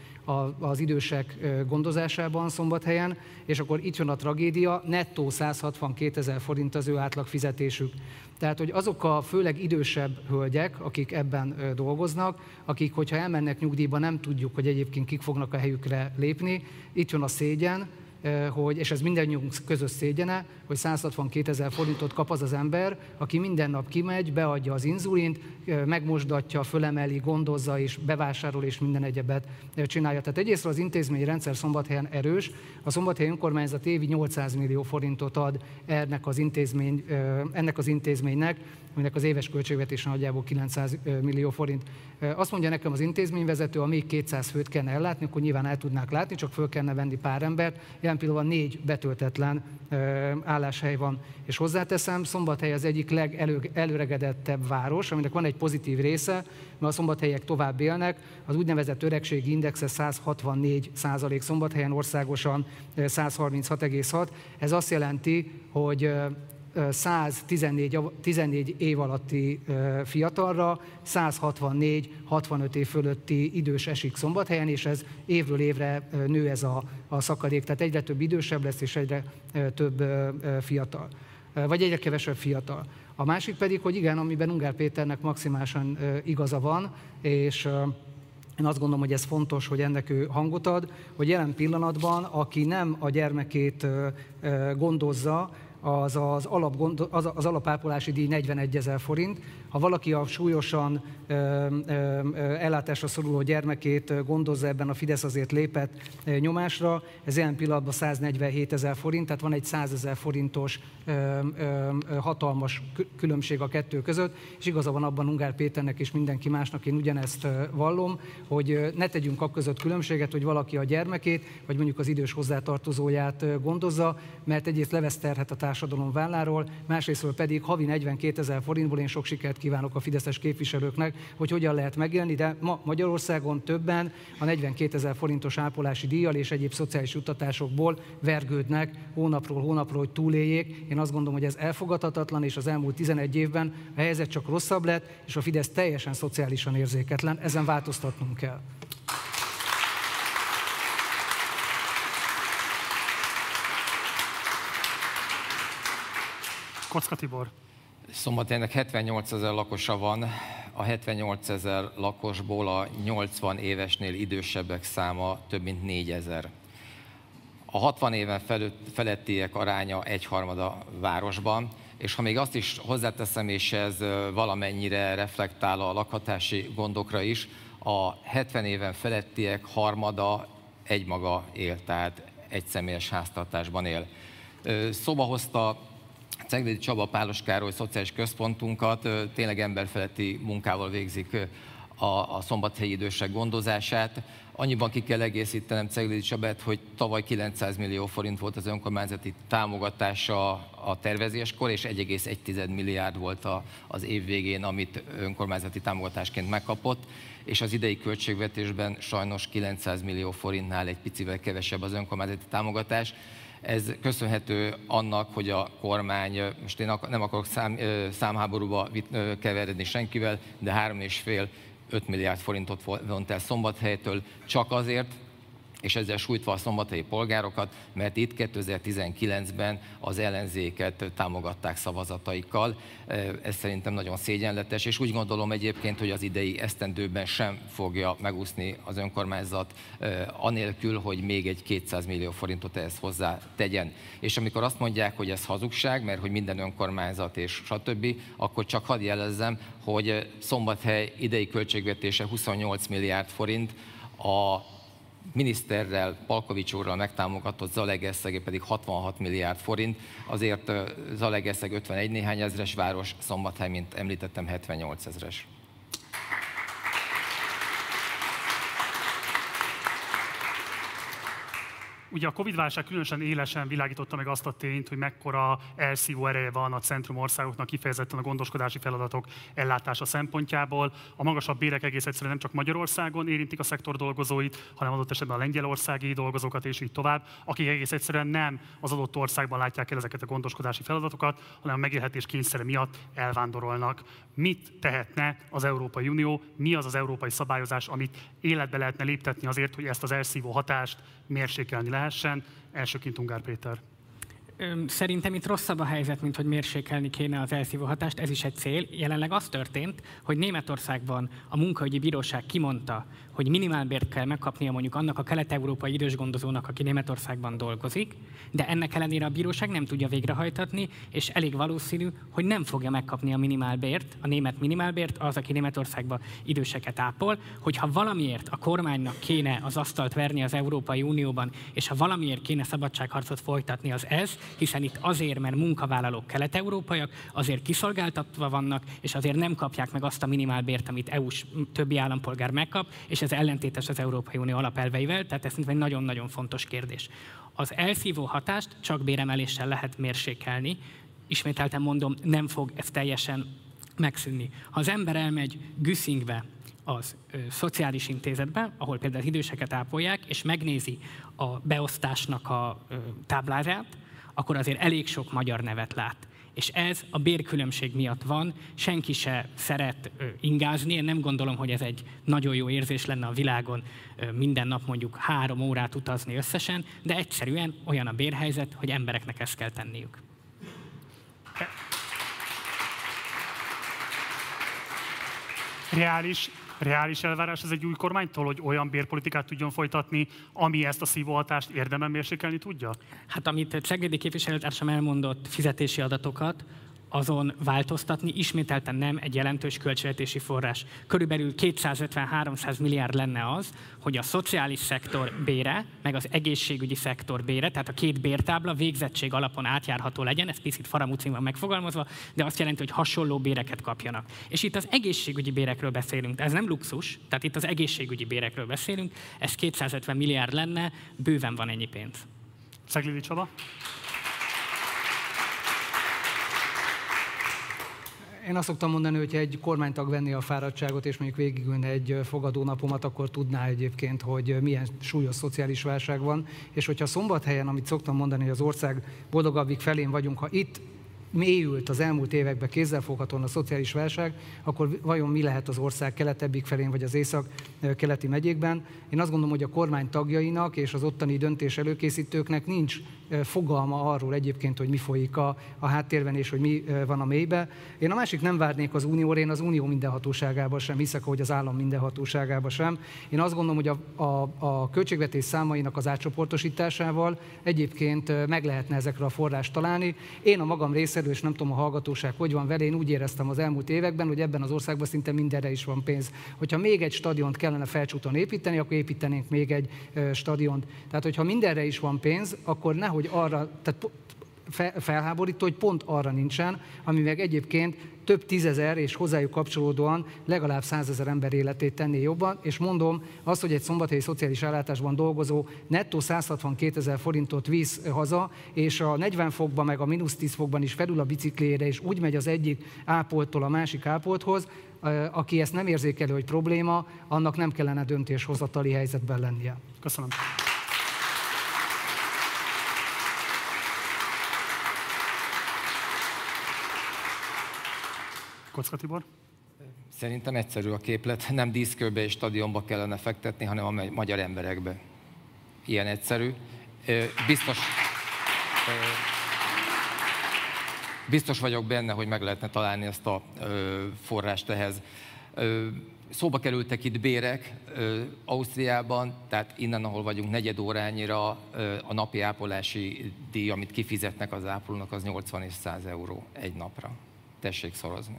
S4: az idősek gondozásában Szombathelyen, és akkor itt jön a tragédia, nettó 162 ezer forint az ő átlagfizetésük. Tehát, hogy azok a főleg idősebb hölgyek, akik ebben dolgoznak, akik, hogyha elmennek nyugdíjba, nem tudjuk, hogy egyébként kik fognak a helyükre lépni, itt jön a szégyen, hogy, és ez mindannyiunk közös szégyene, hogy 162 ezer forintot kap az az ember, aki minden nap kimegy, beadja az inzulint, megmosdatja, fölemeli, gondozza és bevásárol és minden egyebet csinálja. Tehát egyrészt az intézményi rendszer Szombathelyen erős, a Szombathely önkormányzat évi 800 millió forintot ad ennek az, intézmény, ennek az intézménynek, aminek az éves költségvetése nagyjából 900 millió forint. Azt mondja nekem az intézményvezető, ha még 200 főt kellene ellátni, akkor nyilván el tudnák látni, csak föl kellene venni pár embert. Jelen pillanatban négy betöltetlen álláshely van. És hozzáteszem, Szombathely az egyik legelőregedettebb város, aminek van egy pozitív része, mert a szombathelyek tovább élnek. Az úgynevezett öregségi indexe 164 százalék szombathelyen országosan 136,6. Ez azt jelenti, hogy 114 14 év alatti fiatalra, 164 65 év fölötti idős esik szombathelyen, és ez évről évre nő ez a, a szakadék, tehát egyre több idősebb lesz, és egyre több fiatal, vagy egyre kevesebb fiatal. A másik pedig, hogy igen, amiben Ungár Péternek maximálisan igaza van, és én azt gondolom, hogy ez fontos, hogy ennek ő hangot ad, hogy jelen pillanatban, aki nem a gyermekét gondozza, az, az, alap, az, az alapápolási díj 41 ezer forint. Ha valaki a súlyosan ö, ö, ellátásra szoruló gyermekét gondozza, ebben a Fidesz azért lépett nyomásra, ez ilyen pillanatban 147 ezer forint, tehát van egy 100 ezer forintos ö, ö, hatalmas különbség a kettő között, és igaza van abban Ungár Péternek és mindenki másnak, én ugyanezt vallom, hogy ne tegyünk a között különbséget, hogy valaki a gyermekét, vagy mondjuk az idős hozzátartozóját gondozza, mert egyrészt levesz a társadalom válláról, másrésztről pedig havi 42 ezer forintból én sok sikert kívánok a fideszes képviselőknek, hogy hogyan lehet megélni, de ma Magyarországon többen a 42 ezer forintos ápolási díjjal és egyéb szociális juttatásokból vergődnek hónapról hónapról, hogy túléljék. Én azt gondolom, hogy ez elfogadhatatlan, és az elmúlt 11 évben a helyzet csak rosszabb lett, és a Fidesz teljesen szociálisan érzéketlen. Ezen változtatnunk kell.
S2: Kocka Tibor.
S5: Szombathelynek 78 ezer lakosa van, a 78 ezer lakosból a 80 évesnél idősebbek száma több mint 4 ezer. A 60 éven felett, felettiek aránya egyharmada városban, és ha még azt is hozzáteszem, és ez valamennyire reflektál a lakhatási gondokra is, a 70 éven felettiek harmada egymaga él, tehát egy személyes háztartásban él. Szoba hozta Ceglédi Csaba Pálos Károly Szociális Központunkat, tényleg emberfeletti munkával végzik a, a szombathelyi idősek gondozását. Annyiban ki kell egészítenem Ceglédi Csabát, hogy tavaly 900 millió forint volt az önkormányzati támogatása a tervezéskor, és 1,1 milliárd volt a, az év végén, amit önkormányzati támogatásként megkapott, és az idei költségvetésben sajnos 900 millió forintnál egy picivel kevesebb az önkormányzati támogatás. Ez köszönhető annak, hogy a kormány, most én nem akarok szám, számháborúba keveredni senkivel, de 3,5 5 milliárd forintot vont el Szombathelytől. Csak azért, és ezzel sújtva a szombathelyi polgárokat, mert itt 2019-ben az ellenzéket támogatták szavazataikkal. Ez szerintem nagyon szégyenletes, és úgy gondolom egyébként, hogy az idei esztendőben sem fogja megúszni az önkormányzat, anélkül, hogy még egy 200 millió forintot ehhez hozzá tegyen. És amikor azt mondják, hogy ez hazugság, mert hogy minden önkormányzat és stb., akkor csak hadd jelezzem, hogy Szombathely idei költségvetése 28 milliárd forint, a miniszterrel, Palkovics úrral megtámogatott Zalegerszeg pedig 66 milliárd forint, azért Zalegerszeg 51 néhány ezres város, Szombathely, mint említettem, 78 ezres.
S2: Ugye a Covid-válság különösen élesen világította meg azt a tényt, hogy mekkora elszívó ereje van a centrum országoknak kifejezetten a gondoskodási feladatok ellátása szempontjából. A magasabb bérek egész egyszerűen nem csak Magyarországon érintik a szektor dolgozóit, hanem adott esetben a lengyelországi dolgozókat és így tovább, akik egész egyszerűen nem az adott országban látják el ezeket a gondoskodási feladatokat, hanem a megélhetés kényszere miatt elvándorolnak. Mit tehetne az Európai Unió, mi az az európai szabályozás, amit életbe lehetne léptetni azért, hogy ezt az elszívó hatást mérsékelni lehessen. Elsőként Ungár Péter.
S3: Szerintem itt rosszabb a helyzet, mint hogy mérsékelni kéne az elszívó hatást, ez is egy cél. Jelenleg az történt, hogy Németországban a munkaügyi bíróság kimondta, hogy minimálbért kell megkapnia mondjuk annak a kelet-európai idősgondozónak, aki Németországban dolgozik, de ennek ellenére a bíróság nem tudja végrehajtatni, és elég valószínű, hogy nem fogja megkapni a minimálbért, a német minimálbért, az, aki Németországban időseket ápol, hogyha valamiért a kormánynak kéne az asztalt verni az Európai Unióban, és ha valamiért kéne szabadságharcot folytatni, az ez, hiszen itt azért, mert munkavállalók kelet-európaiak, azért kiszolgáltatva vannak, és azért nem kapják meg azt a minimálbért, amit EU-s többi állampolgár megkap, és ez ellentétes az Európai Unió alapelveivel, tehát ez egy nagyon-nagyon fontos kérdés. Az elszívó hatást csak béremeléssel lehet mérsékelni, ismételten mondom, nem fog ez teljesen megszűnni. Ha az ember elmegy Güsszingbe, az ö, szociális intézetbe, ahol például az időseket ápolják, és megnézi a beosztásnak a ö, táblázát, akkor azért elég sok magyar nevet lát. És ez a bérkülönbség miatt van, senki se szeret ingázni, én nem gondolom, hogy ez egy nagyon jó érzés lenne a világon minden nap mondjuk három órát utazni összesen, de egyszerűen olyan a bérhelyzet, hogy embereknek ezt kell tenniük.
S2: Reális reális elvárás ez egy új kormánytól, hogy olyan bérpolitikát tudjon folytatni, ami ezt a szívóhatást érdemben mérsékelni tudja?
S3: Hát amit Ceglédi képviselőtársam elmondott fizetési adatokat, azon változtatni ismételten nem egy jelentős költségvetési forrás. Körülbelül 250-300 milliárd lenne az, hogy a szociális szektor bére, meg az egészségügyi szektor bére, tehát a két bértábla végzettség alapon átjárható legyen, ez picit faramúcin van megfogalmazva, de azt jelenti, hogy hasonló béreket kapjanak. És itt az egészségügyi bérekről beszélünk, ez nem luxus, tehát itt az egészségügyi bérekről beszélünk, ez 250 milliárd lenne, bőven van ennyi pénz.
S2: Szeglili Csaba?
S4: Én azt szoktam mondani, hogy ha egy kormánytag venné a fáradtságot, és mondjuk végigülne egy fogadónapomat, akkor tudná egyébként, hogy milyen súlyos szociális válság van. És hogyha szombathelyen, amit szoktam mondani, hogy az ország boldogabbik felén vagyunk, ha itt mélyült az elmúlt években kézzelfoghatóan a szociális válság, akkor vajon mi lehet az ország keletebbik felén, vagy az észak-keleti megyékben? Én azt gondolom, hogy a kormány tagjainak és az ottani döntés előkészítőknek nincs fogalma arról egyébként, hogy mi folyik a, a háttérben, és hogy mi van a mélybe. Én a másik nem várnék az unióra, én az unió mindenhatóságába sem hiszek, hogy az állam mindenhatóságába sem. Én azt gondolom, hogy a, a, a költségvetés számainak az átcsoportosításával egyébként meg lehetne ezekre a forrást találni. Én a magam részéről egyszerű, és nem tudom a hallgatóság hogy van vele, én úgy éreztem az elmúlt években, hogy ebben az országban szinte mindenre is van pénz. Hogyha még egy stadiont kellene felcsúton építeni, akkor építenénk még egy stadiont. Tehát, hogyha mindenre is van pénz, akkor nehogy arra, tehát felháborító, hogy pont arra nincsen, ami meg egyébként több tízezer és hozzájuk kapcsolódóan legalább százezer ember életét tenné jobban, és mondom, az, hogy egy szombathelyi szociális ellátásban dolgozó nettó 162 ezer forintot visz haza, és a 40 fokban meg a mínusz 10 fokban is felül a biciklére, és úgy megy az egyik ápolttól a másik ápolthoz, aki ezt nem érzékelő, hogy probléma, annak nem kellene döntéshozatali helyzetben lennie.
S2: Köszönöm. Kocka Tibor?
S5: Szerintem egyszerű a képlet. Nem díszkőbe és stadionba kellene fektetni, hanem a magyar emberekbe. Ilyen egyszerű. Biztos, biztos vagyok benne, hogy meg lehetne találni ezt a forrást ehhez. Szóba kerültek itt bérek Ausztriában, tehát innen, ahol vagyunk, negyed órányira a napi ápolási díj, amit kifizetnek az ápolónak, az 80 és 100 euró egy napra. Tessék szorozni.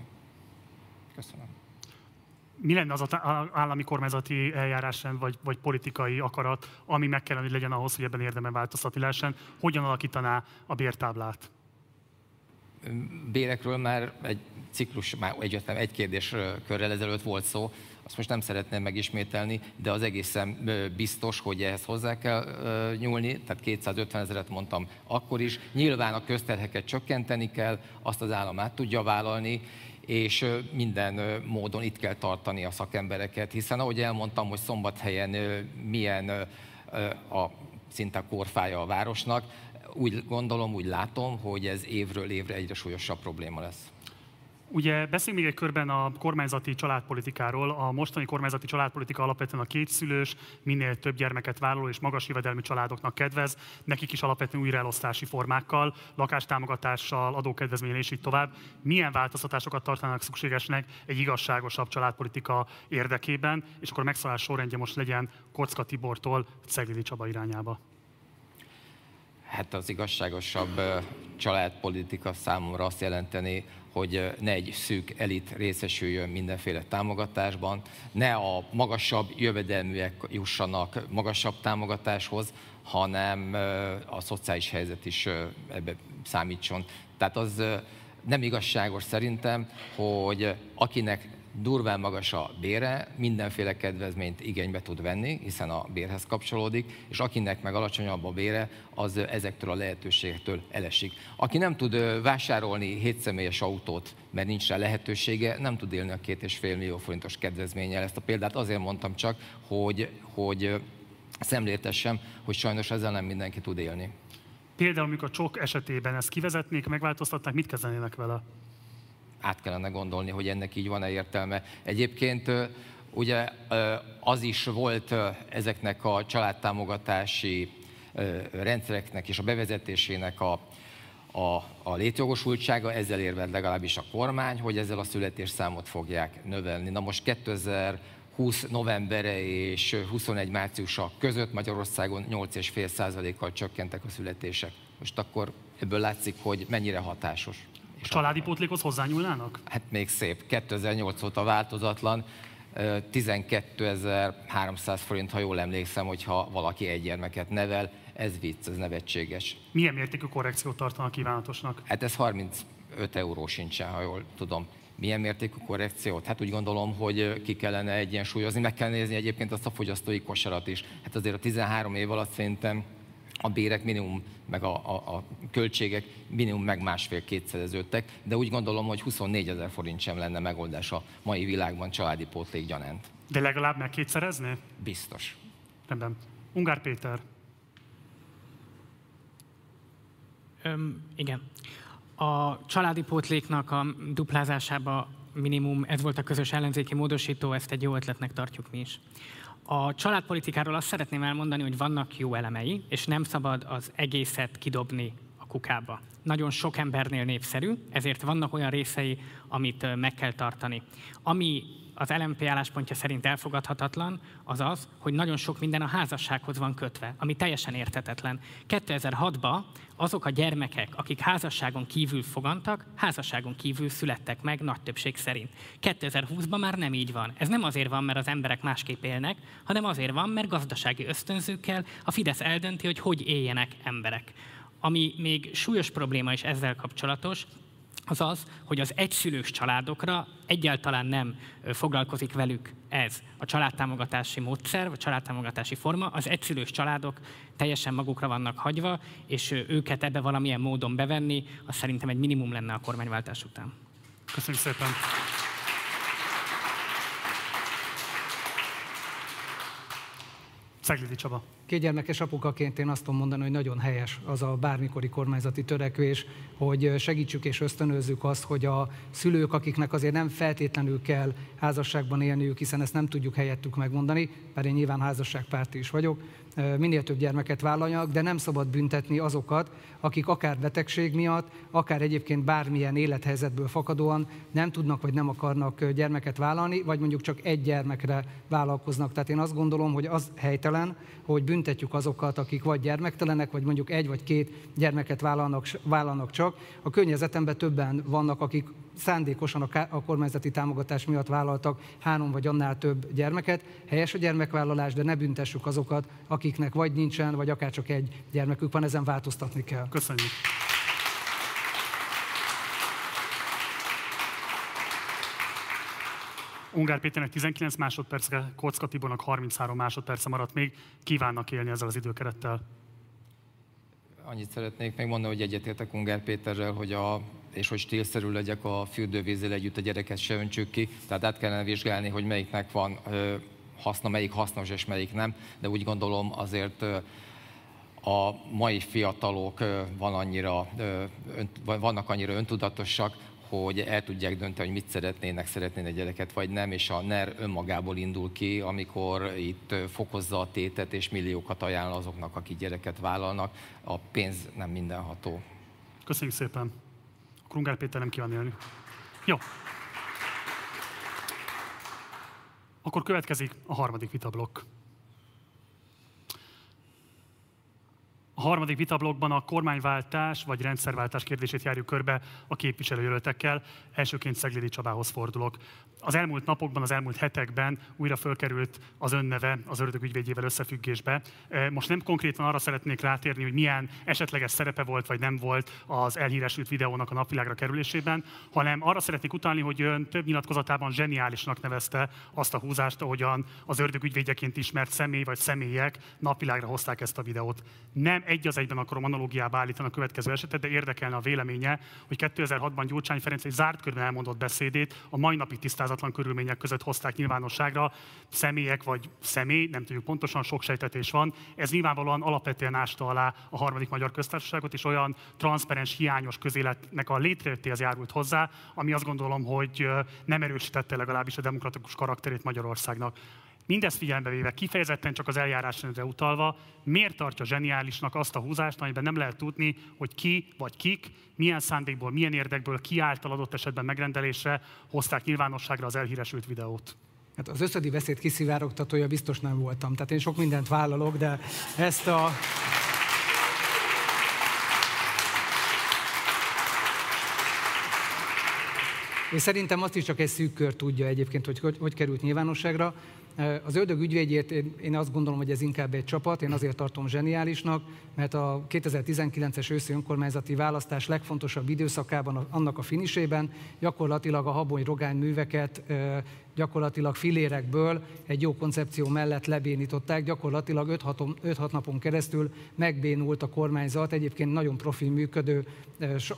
S5: Köszönöm.
S2: Mi lenne az az állami kormányzati eljárásrend, vagy, vagy politikai akarat, ami meg kellene, hogy legyen ahhoz, hogy ebben érdemben változtatni lehessen? Hogyan alakítaná a bértáblát?
S5: Bérekről már egy ciklus, már egy, egy kérdés körrel ezelőtt volt szó, azt most nem szeretném megismételni, de az egészen biztos, hogy ehhez hozzá kell nyúlni, tehát 250 ezeret mondtam akkor is. Nyilván a közterheket csökkenteni kell, azt az állam át tudja vállalni, és minden módon itt kell tartani a szakembereket, hiszen ahogy elmondtam, hogy szombathelyen milyen a szinte korfája a városnak, úgy gondolom, úgy látom, hogy ez évről évre egyre súlyosabb probléma lesz.
S2: Ugye beszéljünk még egy körben a kormányzati családpolitikáról. A mostani kormányzati családpolitika alapvetően a kétszülős, minél több gyermeket vállaló és magas jövedelmű családoknak kedvez, nekik is alapvetően újraelosztási formákkal, lakástámogatással, adókedvezményen és így tovább. Milyen változtatásokat tartanak szükségesnek egy igazságosabb családpolitika érdekében, és akkor a megszállás sorrendje most legyen Kocka Tibortól Ceglédi Csaba irányába.
S5: Hát az igazságosabb családpolitika számomra azt jelenteni, hogy ne egy szűk elit részesüljön mindenféle támogatásban, ne a magasabb jövedelműek jussanak magasabb támogatáshoz, hanem a szociális helyzet is ebbe számítson. Tehát az nem igazságos szerintem, hogy akinek durván magas a bére, mindenféle kedvezményt igénybe tud venni, hiszen a bérhez kapcsolódik, és akinek meg alacsonyabb a bére, az ezektől a lehetőségektől elesik. Aki nem tud vásárolni hétszemélyes autót, mert nincs rá lehetősége, nem tud élni a két és fél millió forintos kedvezménnyel. Ezt a példát azért mondtam csak, hogy, hogy szemléltessem, hogy sajnos ezzel nem mindenki tud élni.
S2: Például, amikor a csok esetében ezt kivezetnék, megváltoztatnák, mit kezdenének vele?
S5: Át kellene gondolni, hogy ennek így van-e értelme. Egyébként ugye az is volt ezeknek a családtámogatási rendszereknek és a bevezetésének a, a, a létjogosultsága, ezzel érved legalábbis a kormány, hogy ezzel a születésszámot fogják növelni. Na most 2020 novembere és 21 márciusa között Magyarországon 8,5%-kal csökkentek a születések. Most akkor ebből látszik, hogy mennyire hatásos.
S2: A családi pótlékhoz hozzányúlnának?
S5: Hát még szép. 2008 óta változatlan. 12.300 forint, ha jól emlékszem, hogyha valaki egy gyermeket nevel. Ez vicc, ez nevetséges.
S2: Milyen mértékű korrekciót tartanak kívánatosnak?
S5: Hát ez 35 euró sincsen, ha jól tudom. Milyen mértékű korrekciót? Hát úgy gondolom, hogy ki kellene egyensúlyozni. Meg kell nézni egyébként azt a fogyasztói kosarat is. Hát azért a 13 év alatt szerintem a bérek minimum, meg a, a, a költségek minimum meg másfél kétszereződtek, de úgy gondolom, hogy 24 ezer forint sem lenne megoldás a mai világban családi pótlék gyanánt.
S2: De legalább meg kétszerezni?
S5: Biztos.
S2: Rendben. Ungár Péter.
S3: Öm, igen. A családi pótléknak a duplázásába minimum, ez volt a közös ellenzéki módosító, ezt egy jó ötletnek tartjuk mi is. A családpolitikáról azt szeretném elmondani, hogy vannak jó elemei, és nem szabad az egészet kidobni a kukába. Nagyon sok embernél népszerű, ezért vannak olyan részei, amit meg kell tartani. Ami az LMP álláspontja szerint elfogadhatatlan, az az, hogy nagyon sok minden a házassághoz van kötve, ami teljesen értetetlen. 2006-ban azok a gyermekek, akik házasságon kívül fogantak, házasságon kívül születtek meg nagy többség szerint. 2020-ban már nem így van. Ez nem azért van, mert az emberek másképp élnek, hanem azért van, mert gazdasági ösztönzőkkel a Fidesz eldönti, hogy hogy éljenek emberek. Ami még súlyos probléma is ezzel kapcsolatos, az az, hogy az egyszülős családokra egyáltalán nem foglalkozik velük ez a családtámogatási módszer, vagy családtámogatási forma. Az egyszülős családok teljesen magukra vannak hagyva, és őket ebbe valamilyen módon bevenni, az szerintem egy minimum lenne a kormányváltás után.
S2: Köszönjük szépen! Ceglidi Csaba.
S4: Kétgyermekes apukaként én azt tudom mondani, hogy nagyon helyes az a bármikori kormányzati törekvés, hogy segítsük és ösztönözzük azt, hogy a szülők, akiknek azért nem feltétlenül kell házasságban élniük, hiszen ezt nem tudjuk helyettük megmondani, mert én nyilván házasságpárti is vagyok, minél több gyermeket vállaljanak, de nem szabad büntetni azokat, akik akár betegség miatt, akár egyébként bármilyen élethelyzetből fakadóan nem tudnak vagy nem akarnak gyermeket vállalni, vagy mondjuk csak egy gyermekre vállalkoznak. Tehát én azt gondolom, hogy az helytelen, hogy büntetjük azokat, akik vagy gyermektelenek, vagy mondjuk egy vagy két gyermeket vállalnak, vállalnak csak. A környezetemben többen vannak, akik szándékosan a, a kormányzati támogatás miatt vállaltak három vagy annál több gyermeket. Helyes a gyermekvállalás, de ne büntessük azokat, akiknek vagy nincsen, vagy akár csak egy gyermekük van, ezen változtatni kell.
S2: Köszönjük. Ungár Péternek 19 másodpercre, Kocka Tibornak 33 másodperce maradt még. Kívánnak élni ezzel az időkerettel?
S5: Annyit szeretnék még mondani, hogy egyetértek Ungár Péterrel, hogy a, és hogy stílszerű legyek a fürdővízzel együtt a gyereket se öntsük ki. Tehát át kellene vizsgálni, hogy melyiknek van ö, haszna, melyik hasznos és melyik nem. De úgy gondolom azért ö, a mai fiatalok van annyira, vannak annyira öntudatosak, hogy el tudják dönteni, hogy mit szeretnének, szeretnének gyereket vagy nem, és a NER önmagából indul ki, amikor itt fokozza a tétet, és milliókat ajánl azoknak, akik gyereket vállalnak. A pénz nem mindenható.
S2: Köszönjük szépen. Krungár Péter nem kíván élni. Jó. Akkor következik a harmadik vitablokk. A harmadik vitablokban a kormányváltás vagy rendszerváltás kérdését járjuk körbe a képviselőjelöltekkel. Elsőként Szeglidi Csabához fordulok. Az elmúlt napokban, az elmúlt hetekben újra fölkerült az önneve az ördög ügyvédjével összefüggésbe. E, most nem konkrétan arra szeretnék rátérni, hogy milyen esetleges szerepe volt vagy nem volt az elhíresült videónak a napvilágra kerülésében, hanem arra szeretnék utalni, hogy ön több nyilatkozatában zseniálisnak nevezte azt a húzást, ahogyan az ördög ügyvédjeként ismert személy vagy személyek napvilágra hozták ezt a videót. Nem egy az egyben akarom analógiába állítani a következő esetet, de érdekelne a véleménye, hogy 2006-ban Gyurcsány Ferenc egy zárt körben elmondott beszédét a mai napi tisztázatlan körülmények között hozták nyilvánosságra. Személyek vagy személy, nem tudjuk pontosan, sok sejtetés van. Ez nyilvánvalóan alapvetően ásta alá a harmadik magyar köztársaságot, és olyan transzparens, hiányos közéletnek a létrejöttéhez járult hozzá, ami azt gondolom, hogy nem erősítette legalábbis a demokratikus karakterét Magyarországnak. Mindezt figyelembe véve, kifejezetten csak az eljárásrendre utalva, miért tartja zseniálisnak azt a húzást, amiben nem lehet tudni, hogy ki vagy kik, milyen szándékból, milyen érdekből, ki által adott esetben megrendelésre hozták nyilvánosságra az elhíresült videót?
S4: Hát az összödi beszéd kiszivárogtatója biztos nem voltam. Tehát én sok mindent vállalok, de ezt a... És szerintem azt is csak egy szűk kör tudja egyébként, hogy, hogy hogy került nyilvánosságra. Az ördög ügyvédjét én azt gondolom, hogy ez inkább egy csapat, én azért tartom zseniálisnak, mert a 2019-es őszi önkormányzati választás legfontosabb időszakában, annak a finisében gyakorlatilag a habony-rogány műveket gyakorlatilag filérekből egy jó koncepció mellett lebénították, gyakorlatilag 5-6 napon keresztül megbénult a kormányzat, egyébként nagyon profi működő,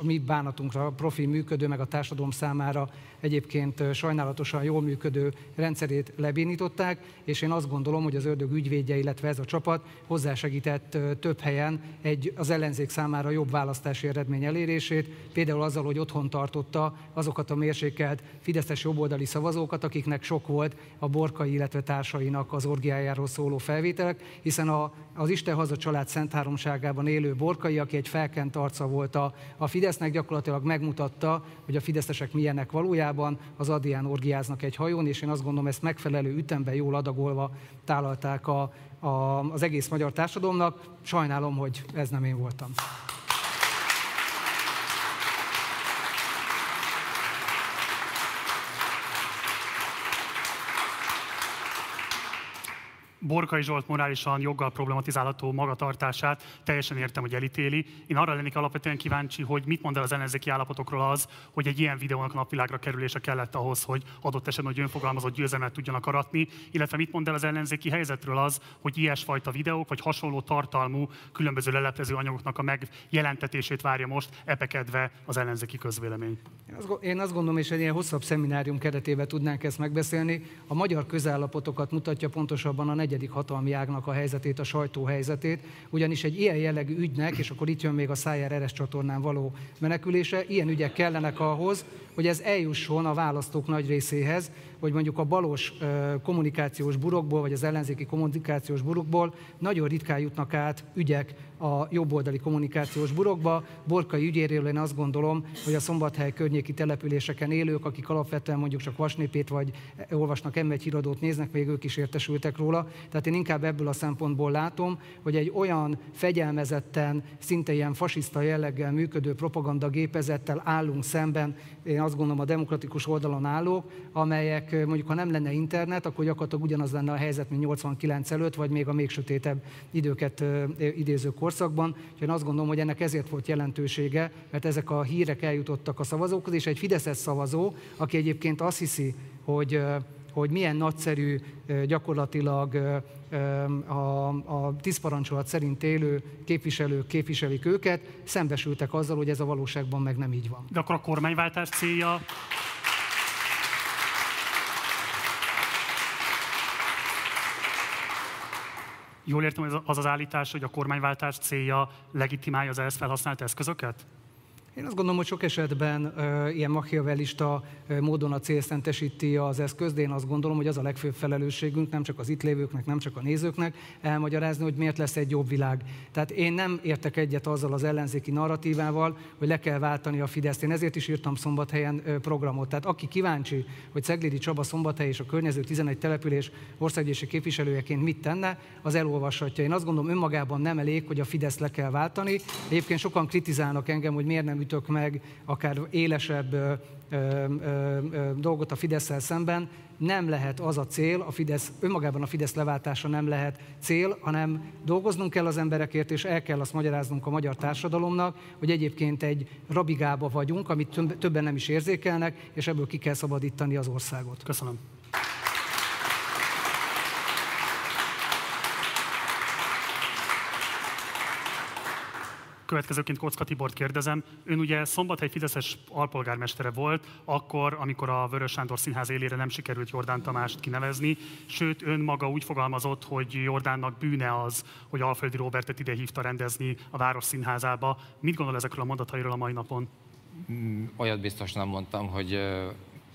S4: mi bánatunkra profi működő, meg a társadalom számára egyébként sajnálatosan jól működő rendszerét lebénították, és én azt gondolom, hogy az ördög ügyvédje, illetve ez a csapat hozzásegített több helyen egy az ellenzék számára jobb választási eredmény elérését, például azzal, hogy otthon tartotta azokat a mérsékelt fideszes jobboldali szavazókat, akik akiknek sok volt a borkai, illetve társainak az orgiájáról szóló felvételek, hiszen a, az Isten haza család Szent Háromságában élő borkai, aki egy felkent arca volt a, a Fidesznek, gyakorlatilag megmutatta, hogy a fideszesek milyenek valójában, az Adrián orgiáznak egy hajón, és én azt gondolom, ezt megfelelő ütemben jól adagolva tálalták a, a, az egész magyar társadalomnak. Sajnálom, hogy ez nem én voltam.
S2: Borkai Zsolt morálisan joggal problematizálható magatartását teljesen értem, hogy elítéli. Én arra lennék alapvetően kíváncsi, hogy mit mond el az ellenzéki állapotokról az, hogy egy ilyen videónak napvilágra kerülése kellett ahhoz, hogy adott esetben, hogy önfogalmazott győzelmet tudjanak aratni, illetve mit mond el az ellenzéki helyzetről az, hogy ilyesfajta videók vagy hasonló tartalmú különböző leleplező anyagoknak a megjelentetését várja most epekedve az ellenzéki közvélemény.
S4: Én azt gondolom, és egy ilyen hosszabb szeminárium keretében tudnánk ezt megbeszélni. A magyar közállapotokat mutatja pontosabban a negyedik hatalmi ágnak a helyzetét, a sajtó helyzetét, ugyanis egy ilyen jellegű ügynek, és akkor itt jön még a Szájer Eres csatornán való menekülése, ilyen ügyek kellenek ahhoz, hogy ez eljusson a választók nagy részéhez, hogy mondjuk a balos kommunikációs burokból, vagy az ellenzéki kommunikációs burokból nagyon ritkán jutnak át ügyek a jobboldali kommunikációs burokba. Borkai ügyéről én azt gondolom, hogy a Szombathely környéki településeken élők, akik alapvetően mondjuk csak vasnépét vagy olvasnak M1 híradót néznek, még ők is értesültek róla. Tehát én inkább ebből a szempontból látom, hogy egy olyan fegyelmezetten, szinte ilyen fasiszta jelleggel működő propagandagépezettel állunk szemben, én azt gondolom a demokratikus oldalon állók, amelyek mondjuk ha nem lenne internet, akkor gyakorlatilag ugyanaz lenne a helyzet, mint 89 előtt, vagy még a még sötétebb időket idéző korszakban. Úgyhogy én azt gondolom, hogy ennek ezért volt jelentősége, mert ezek a hírek eljutottak a szavazókhoz, és egy Fideszes szavazó, aki egyébként azt hiszi, hogy hogy milyen nagyszerű gyakorlatilag a, a tisztparancsolat szerint élő képviselők képviselik őket, szembesültek azzal, hogy ez a valóságban meg nem így van.
S2: De akkor a kormányváltás célja Jól értem, hogy az az állítás, hogy a kormányváltás célja legitimálja az ehhez felhasznált eszközöket?
S4: Én azt gondolom, hogy sok esetben ilyen machiavellista módon a célszentesíti az eszköz, de én azt gondolom, hogy az a legfőbb felelősségünk, nem csak az itt lévőknek, nem csak a nézőknek, elmagyarázni, hogy miért lesz egy jobb világ. Tehát én nem értek egyet azzal az ellenzéki narratívával, hogy le kell váltani a Fideszt. Én ezért is írtam szombathelyen programot. Tehát aki kíváncsi, hogy Ceglidi Csaba szombathely és a környező 11 település országgyűlési képviselőjeként mit tenne, az elolvashatja. Én azt gondolom, önmagában nem elég, hogy a Fidesz le kell váltani. Egyébként sokan kritizálnak engem, hogy miért nem ütök meg akár élesebb ö, ö, ö, dolgot a fidesz szemben, nem lehet az a cél, a Fidesz, önmagában a Fidesz leváltása nem lehet cél, hanem dolgoznunk kell az emberekért, és el kell azt magyaráznunk a magyar társadalomnak, hogy egyébként egy rabigába vagyunk, amit többen nem is érzékelnek, és ebből ki kell szabadítani az országot.
S2: Köszönöm. Következőként Kocka Tibort kérdezem. Ön ugye Szombathely Fideszes alpolgármestere volt, akkor, amikor a Vörös Sándor Színház élére nem sikerült Jordán Tamást kinevezni, sőt ön maga úgy fogalmazott, hogy Jordánnak bűne az, hogy Alföldi Robertet ide hívta rendezni a Város Színházába. Mit gondol ezekről a mondatairól a mai napon?
S5: Mm, olyat biztos nem mondtam, hogy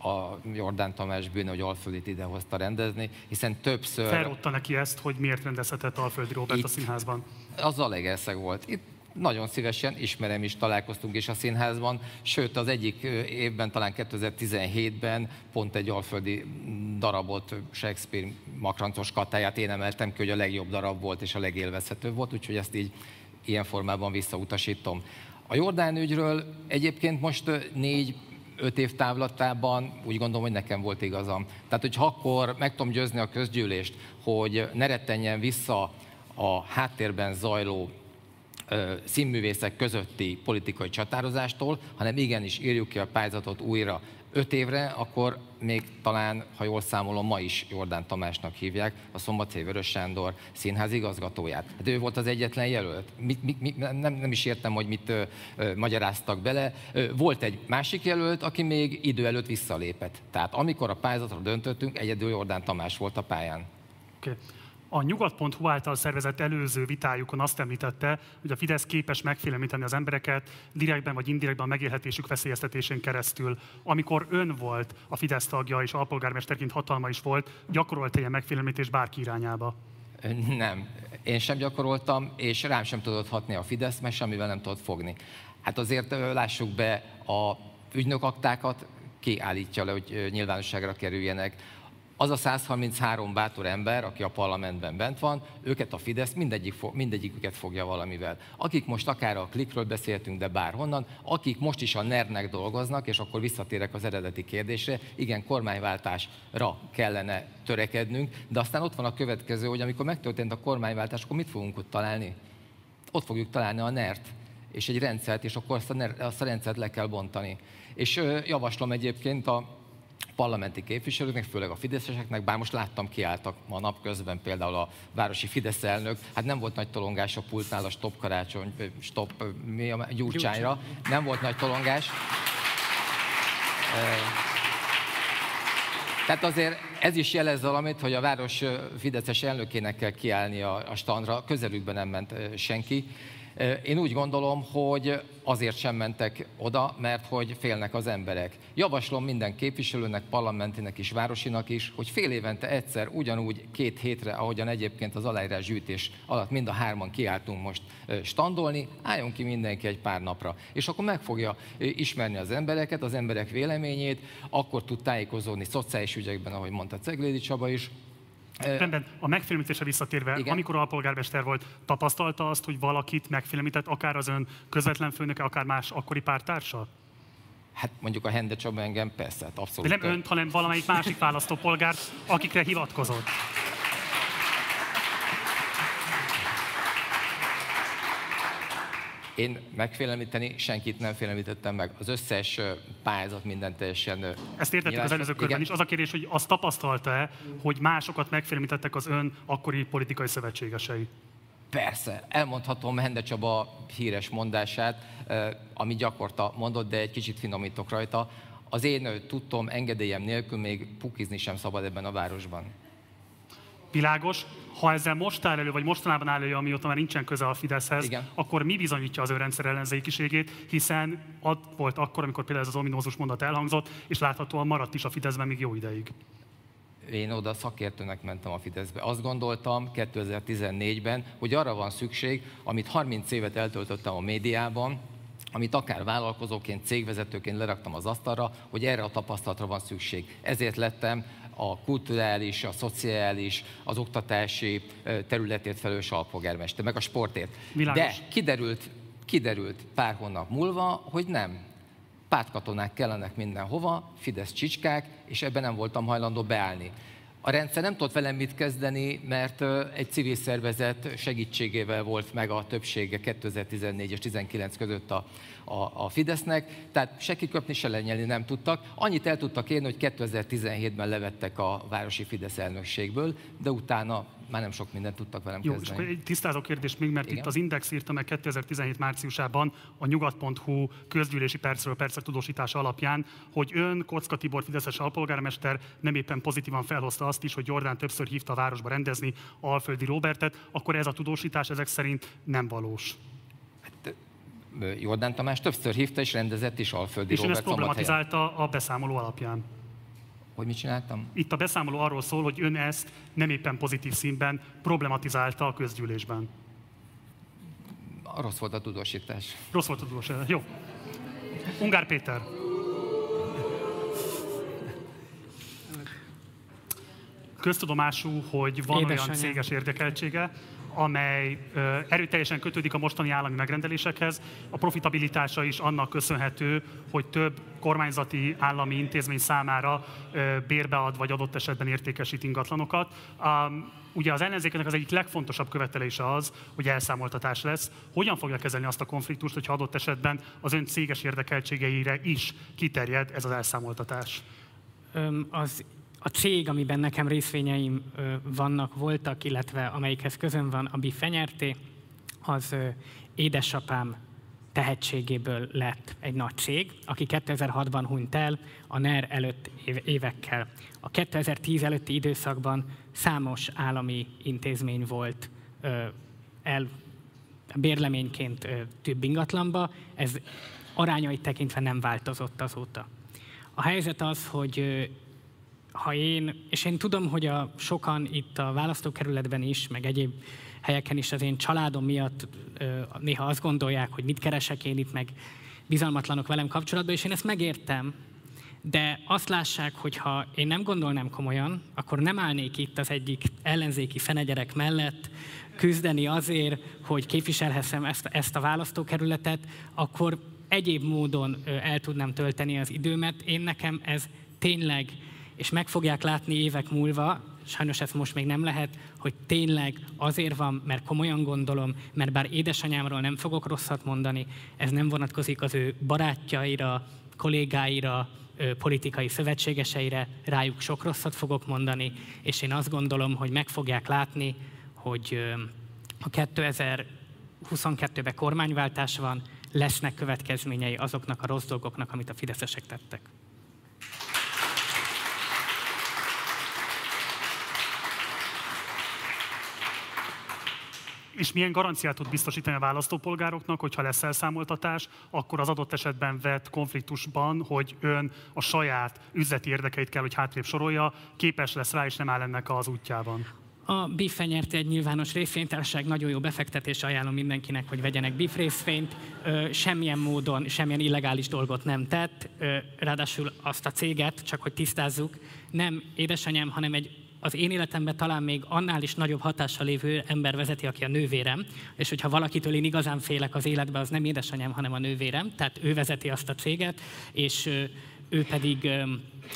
S5: a Jordán Tamás bűne, hogy Alföldit idehozta rendezni, hiszen többször...
S2: Felrotta neki ezt, hogy miért rendezhetett Alföldi Robert Itt a színházban?
S5: Az Zalegerszeg volt. Itt nagyon szívesen ismerem is, találkoztunk is a színházban, sőt az egyik évben, talán 2017-ben pont egy alföldi darabot, Shakespeare makrancos katáját én emeltem ki, hogy a legjobb darab volt és a legélvezhetőbb volt, úgyhogy ezt így ilyen formában visszautasítom. A Jordán ügyről egyébként most négy öt év távlatában úgy gondolom, hogy nekem volt igazam. Tehát, hogyha akkor meg tudom győzni a közgyűlést, hogy ne rettenjen vissza a háttérben zajló színművészek közötti politikai csatározástól, hanem igenis írjuk ki a pályázatot újra öt évre, akkor még talán, ha jól számolom, ma is Jordán Tamásnak hívják, a Szombathely Vörös Sándor színház igazgatóját. Hát ő volt az egyetlen jelölt. Mit, mit, mit, nem, nem is értem, hogy mit ö, ö, magyaráztak bele. Ö, volt egy másik jelölt, aki még idő előtt visszalépett. Tehát amikor a pályázatra döntöttünk, egyedül Jordán Tamás volt a pályán.
S2: Okay. A nyugat.hu által szervezett előző vitájukon azt említette, hogy a Fidesz képes megfélemlíteni az embereket direktben vagy indirektben a megélhetésük veszélyeztetésén keresztül. Amikor ön volt a Fidesz tagja és alpolgármesterként hatalma is volt, gyakorolt ilyen megfélemlítés bárki irányába?
S5: Nem. Én sem gyakoroltam, és rám sem tudott hatni a Fidesz, mert semmivel nem tudott fogni. Hát azért lássuk be, a ügynökaktákat kiállítja le, hogy nyilvánosságra kerüljenek az a 133 bátor ember, aki a parlamentben bent van, őket a Fidesz mindegyik, mindegyiküket fogja valamivel. Akik most akár a klikről beszéltünk, de bárhonnan, akik most is a ner dolgoznak, és akkor visszatérek az eredeti kérdésre, igen, kormányváltásra kellene törekednünk, de aztán ott van a következő, hogy amikor megtörtént a kormányváltás, akkor mit fogunk ott találni? Ott fogjuk találni a NERT, és egy rendszert, és akkor azt a, NER, azt a rendszert le kell bontani. És javaslom egyébként a parlamenti képviselőknek, főleg a fideszeseknek, bár most láttam, kiálltak ma napközben például a városi Fidesz elnök, hát nem volt nagy tolongás a pultnál a stop karácsony, stop mi a, gyurcsányra, nem volt nagy tolongás. Tehát azért ez is jelez valamit, hogy a város Fideszes elnökének kell kiállni a, a standra, közelükben nem ment senki. Én úgy gondolom, hogy azért sem mentek oda, mert hogy félnek az emberek. Javaslom minden képviselőnek, parlamentinek is, városinak is, hogy fél évente egyszer, ugyanúgy két hétre, ahogyan egyébként az aláírás gyűjtés alatt mind a hárman kiálltunk most standolni, álljon ki mindenki egy pár napra. És akkor meg fogja ismerni az embereket, az emberek véleményét, akkor tud tájékozódni szociális ügyekben, ahogy mondta Ceglédi Csaba is,
S2: Rendben, a megfélemlítésre visszatérve, Igen? amikor alpolgármester volt, tapasztalta azt, hogy valakit megfélemlített, akár az ön közvetlen főnöke, akár más akkori pártársa?
S5: Hát mondjuk a Hende Csaba engem persze, hát abszolút.
S2: De nem önt, hanem valamelyik másik választópolgárt, akikre hivatkozott.
S5: Én megfélemlíteni, senkit nem félemlítettem meg. Az összes pályázat minden teljesen...
S2: Ezt értettük az előző körben is. Az a kérdés, hogy azt tapasztalta-e, hogy másokat megfélemlítettek az ön akkori politikai szövetségesei?
S5: Persze, elmondhatom Hende Csaba híres mondását, ami gyakorta mondott, de egy kicsit finomítok rajta. Az én tudtom, engedélyem nélkül még pukizni sem szabad ebben a városban.
S2: Világos. Ha ezzel most áll elő, vagy mostanában áll elő, amióta már nincsen köze a Fideszhez,
S5: Igen.
S2: akkor mi bizonyítja az ő rendszer ellenzékiségét, hiszen ott volt akkor, amikor például ez az ominózus mondat elhangzott, és láthatóan maradt is a Fideszben még jó ideig.
S5: Én oda szakértőnek mentem a Fideszbe. Azt gondoltam 2014-ben, hogy arra van szükség, amit 30 évet eltöltöttem a médiában, amit akár vállalkozóként, cégvezetőként leraktam az asztalra, hogy erre a tapasztalatra van szükség. Ezért lettem a kulturális, a szociális, az oktatási területért felelős alpolgármester, meg a sportért.
S2: Világos.
S5: De kiderült, kiderült pár hónap múlva, hogy nem. Pártkatonák kellenek mindenhova, Fidesz csicskák, és ebben nem voltam hajlandó beállni. A rendszer nem tudott velem mit kezdeni, mert egy civil szervezet segítségével volt meg a többsége 2014 és 2019 között a, a, a Fidesznek, tehát se kiköpni, se lenyelni nem tudtak. Annyit el tudtak érni, hogy 2017-ben levettek a városi Fidesz elnökségből, de utána már nem sok mindent tudtak velem
S2: Jó,
S5: kezdeni.
S2: és egy tisztázó kérdés még, mert
S5: Igen?
S2: itt az Index írta meg 2017 márciusában a nyugat.hu közgyűlési percről percek tudósítása alapján, hogy ön, Kocka Tibor Fideszes alpolgármester nem éppen pozitívan felhozta azt is, hogy Jordán többször hívta a városba rendezni Alföldi Robertet, akkor ez a tudósítás ezek szerint nem valós.
S5: Jordán Tamás többször hívta és rendezett is Alföldi
S2: És ön
S5: Robert
S2: ezt
S5: szombathelyen.
S2: problematizálta a beszámoló alapján.
S5: Hogy mit csináltam?
S2: Itt a beszámoló arról szól, hogy ön ezt nem éppen pozitív színben problematizálta a közgyűlésben.
S5: Rossz volt a tudósítás.
S2: Rossz volt a tudós. Jó. Ungár Péter. Köztudomású, hogy van olyan
S3: Édesanyám.
S2: céges érdekeltsége, amely erőteljesen kötődik a mostani állami megrendelésekhez. A profitabilitása is annak köszönhető, hogy több kormányzati állami intézmény számára bérbead vagy adott esetben értékesít ingatlanokat. Ugye az ellenzéknek az egyik legfontosabb követelése az, hogy elszámoltatás lesz. Hogyan fogja kezelni azt a konfliktust, hogyha adott esetben az ön céges érdekeltségeire is kiterjed ez az elszámoltatás?
S3: Az a cég, amiben nekem részvényeim vannak, voltak, illetve amelyikhez közön van, a Bifenyerté, az édesapám tehetségéből lett egy nagy cég, aki 2006-ban hunyt el, a NER előtt évekkel. A 2010 előtti időszakban számos állami intézmény volt el bérleményként több ingatlanba, ez arányait tekintve nem változott azóta. A helyzet az, hogy ha én, és én tudom, hogy a sokan itt a választókerületben is, meg egyéb helyeken is az én családom miatt néha azt gondolják, hogy mit keresek én itt, meg bizalmatlanok velem kapcsolatban, és én ezt megértem, de azt lássák, hogy ha én nem gondolnám komolyan, akkor nem állnék itt az egyik ellenzéki fenegyerek mellett küzdeni azért, hogy képviselhessem ezt, ezt a választókerületet, akkor egyéb módon el tudnám tölteni az időmet. Én nekem ez tényleg, és meg fogják látni évek múlva, sajnos ezt most még nem lehet, hogy tényleg azért van, mert komolyan gondolom, mert bár édesanyámról nem fogok rosszat mondani, ez nem vonatkozik az ő barátjaira, kollégáira, politikai szövetségeseire, rájuk sok rosszat fogok mondani, és én azt gondolom, hogy meg fogják látni, hogy a 2022-ben kormányváltás van, lesznek következményei azoknak a rossz dolgoknak, amit a fideszesek tettek.
S2: És milyen garanciát tud biztosítani a választópolgároknak, hogyha lesz elszámoltatás, akkor az adott esetben vett konfliktusban, hogy ön a saját üzleti érdekeit kell, hogy hátrébb sorolja, képes lesz rá, és nem áll ennek az útjában.
S3: A BIF nyerte egy nyilvános részvénytársaság, nagyon jó befektetés, ajánlom mindenkinek, hogy vegyenek BIF részvényt. Semmilyen módon, semmilyen illegális dolgot nem tett, ráadásul azt a céget, csak hogy tisztázzuk, nem édesanyám, hanem egy az én életemben talán még annál is nagyobb hatással lévő ember vezeti, aki a nővérem, és hogyha valakitől én igazán félek az életben, az nem édesanyám, hanem a nővérem, tehát ő vezeti azt a céget, és ő pedig,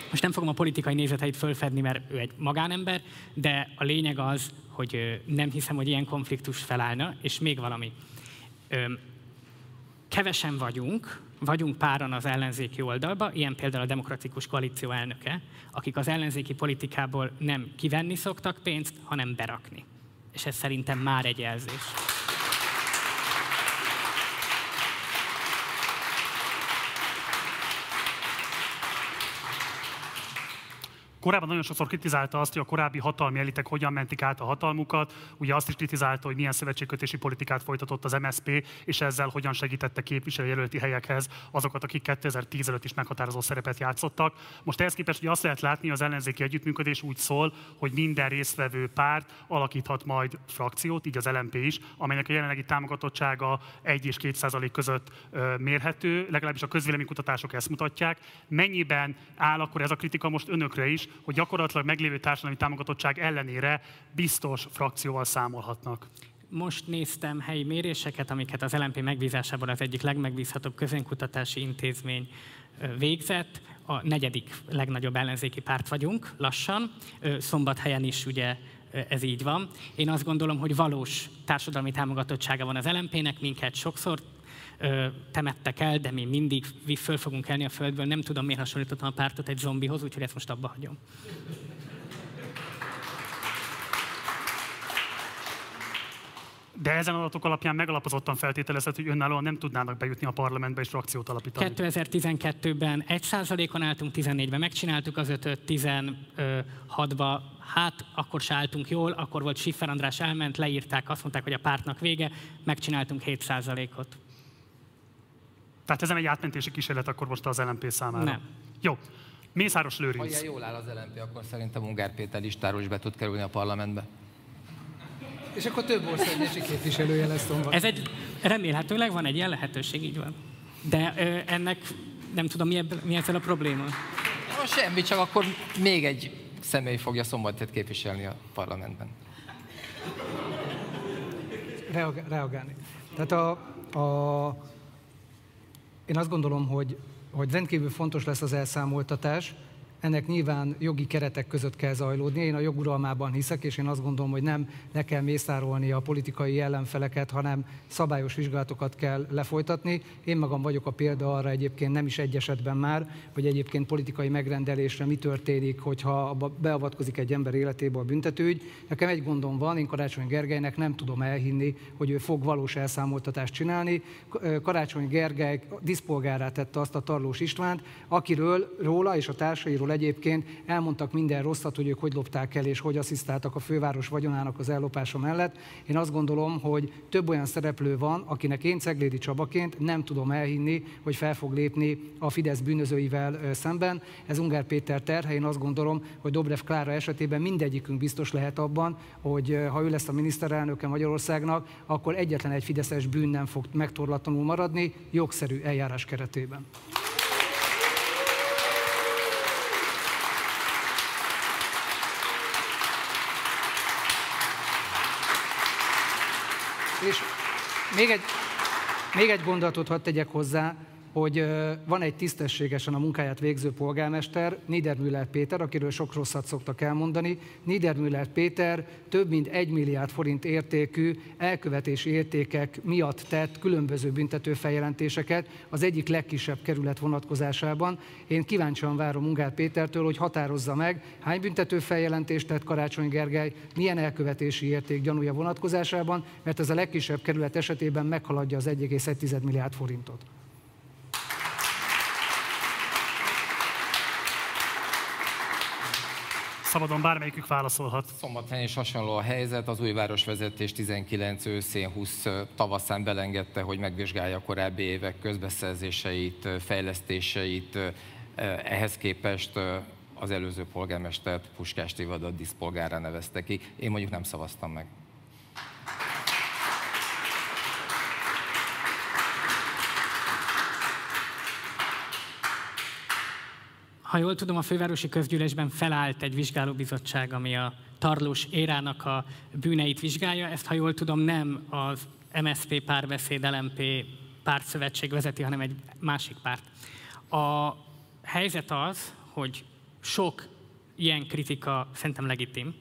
S3: most nem fogom a politikai nézeteit fölfedni, mert ő egy magánember, de a lényeg az, hogy nem hiszem, hogy ilyen konfliktus felállna, és még valami. Kevesen vagyunk, vagyunk páran az ellenzéki oldalba, ilyen például a Demokratikus Koalíció elnöke, akik az ellenzéki politikából nem kivenni szoktak pénzt, hanem berakni. És ez szerintem már egy jelzés.
S2: Korábban nagyon sokszor kritizálta azt, hogy a korábbi hatalmi elitek hogyan mentik át a hatalmukat. Ugye azt is kritizálta, hogy milyen szövetségkötési politikát folytatott az MSP, és ezzel hogyan segítette képviselőjelölti helyekhez azokat, akik 2010 előtt is meghatározó szerepet játszottak. Most ehhez képest hogy azt lehet látni, az ellenzéki együttműködés úgy szól, hogy minden résztvevő párt alakíthat majd frakciót, így az LMP is, amelynek a jelenlegi támogatottsága 1 és 2 százalék között mérhető, legalábbis a közvéleménykutatások ezt mutatják. Mennyiben áll akkor ez a kritika most önökre is, hogy gyakorlatilag meglévő társadalmi támogatottság ellenére biztos frakcióval számolhatnak.
S3: Most néztem helyi méréseket, amiket az LNP megbízásából az egyik legmegbízhatóbb közönkutatási intézmény végzett. A negyedik legnagyobb ellenzéki párt vagyunk, lassan. Szombathelyen is ugye ez így van. Én azt gondolom, hogy valós társadalmi támogatottsága van az LNP-nek, minket sokszor temettek el, de mi mindig föl fogunk kelni a földből. Nem tudom, miért hasonlítottam a pártot egy zombihoz, úgyhogy ezt most abba hagyom.
S2: De ezen adatok alapján megalapozottan feltételezett, hogy önállóan nem tudnának bejutni a parlamentbe és frakciót alapítani.
S3: 2012-ben 1%-on álltunk, 14-ben megcsináltuk az 5 16-ba, hát akkor se álltunk jól, akkor volt Siffer András elment, leírták, azt mondták, hogy a pártnak vége, megcsináltunk 7%-ot.
S2: Tehát ez nem egy átmentési kísérlet akkor most az LMP számára?
S3: Nem.
S2: Jó. Mészáros Lőrinc.
S5: Ha ilyen jól áll az LMP, akkor szerintem Ungár Péter listáról is be tud kerülni a parlamentbe.
S4: És akkor több országgyűlési képviselője lesz Tomba.
S3: Ez egy, remélhetőleg van egy ilyen lehetőség, így van. De ö, ennek nem tudom, mi, ebben, mi ezzel a probléma.
S5: No, semmi, csak akkor még egy személy fogja szombatot képviselni a parlamentben.
S4: Reag- reagálni. Tehát a, a én azt gondolom, hogy, hogy rendkívül fontos lesz az elszámoltatás. Ennek nyilván jogi keretek között kell zajlódni. Én a joguralmában hiszek, és én azt gondolom, hogy nem le kell mészárolni a politikai ellenfeleket, hanem szabályos vizsgálatokat kell lefolytatni. Én magam vagyok a példa arra egyébként nem is egy esetben már, hogy egyébként politikai megrendelésre mi történik, hogyha beavatkozik egy ember életébe a büntetőügy. Nekem egy gondom van, én Karácsony Gergelynek nem tudom elhinni, hogy ő fog valós elszámoltatást csinálni. Karácsony Gergely diszpolgárát tette azt a Tarlós Istvánt, akiről róla és a társairól egyébként elmondtak minden rosszat, hogy ők hogy lopták el és hogy asszisztáltak a főváros vagyonának az ellopása mellett. Én azt gondolom, hogy több olyan szereplő van, akinek én Ceglédi Csabaként nem tudom elhinni, hogy fel fog lépni a Fidesz bűnözőivel szemben. Ez Ungár Péter terhe, én azt gondolom, hogy Dobrev Klára esetében mindegyikünk biztos lehet abban, hogy ha ő lesz a miniszterelnöke Magyarországnak, akkor egyetlen egy fideszes bűn nem fog megtorlatlanul maradni, jogszerű eljárás keretében. És még egy, még egy gondolatot hadd tegyek hozzá, hogy van egy tisztességesen a munkáját végző polgármester, Niedermüller Péter, akiről sok rosszat szoktak elmondani. Niedermüller Péter több mint egy milliárd forint értékű elkövetési értékek miatt tett különböző büntetőfeljelentéseket az egyik legkisebb kerület vonatkozásában. Én kíváncsian várom Ungár Pétertől, hogy határozza meg, hány büntetőfeljelentést tett Karácsony Gergely, milyen elkövetési érték gyanúja vonatkozásában, mert ez a legkisebb kerület esetében meghaladja az 1,1 milliárd forintot.
S2: Szabadon bármelyikük válaszolhat.
S5: Szombathelyen is hasonló a helyzet, az új városvezetés 19 őszén 20 tavaszán belengedte, hogy megvizsgálja a korábbi évek közbeszerzéseit, fejlesztéseit, ehhez képest az előző polgármestert Puskás Tivadot diszpolgára nevezte ki. Én mondjuk nem szavaztam meg.
S3: Ha jól tudom, a fővárosi közgyűlésben felállt egy vizsgálóbizottság, ami a tarlós érának a bűneit vizsgálja. Ezt, ha jól tudom, nem az MSZP párbeszéd LMP pártszövetség vezeti, hanem egy másik párt. A helyzet az, hogy sok ilyen kritika szerintem legitim,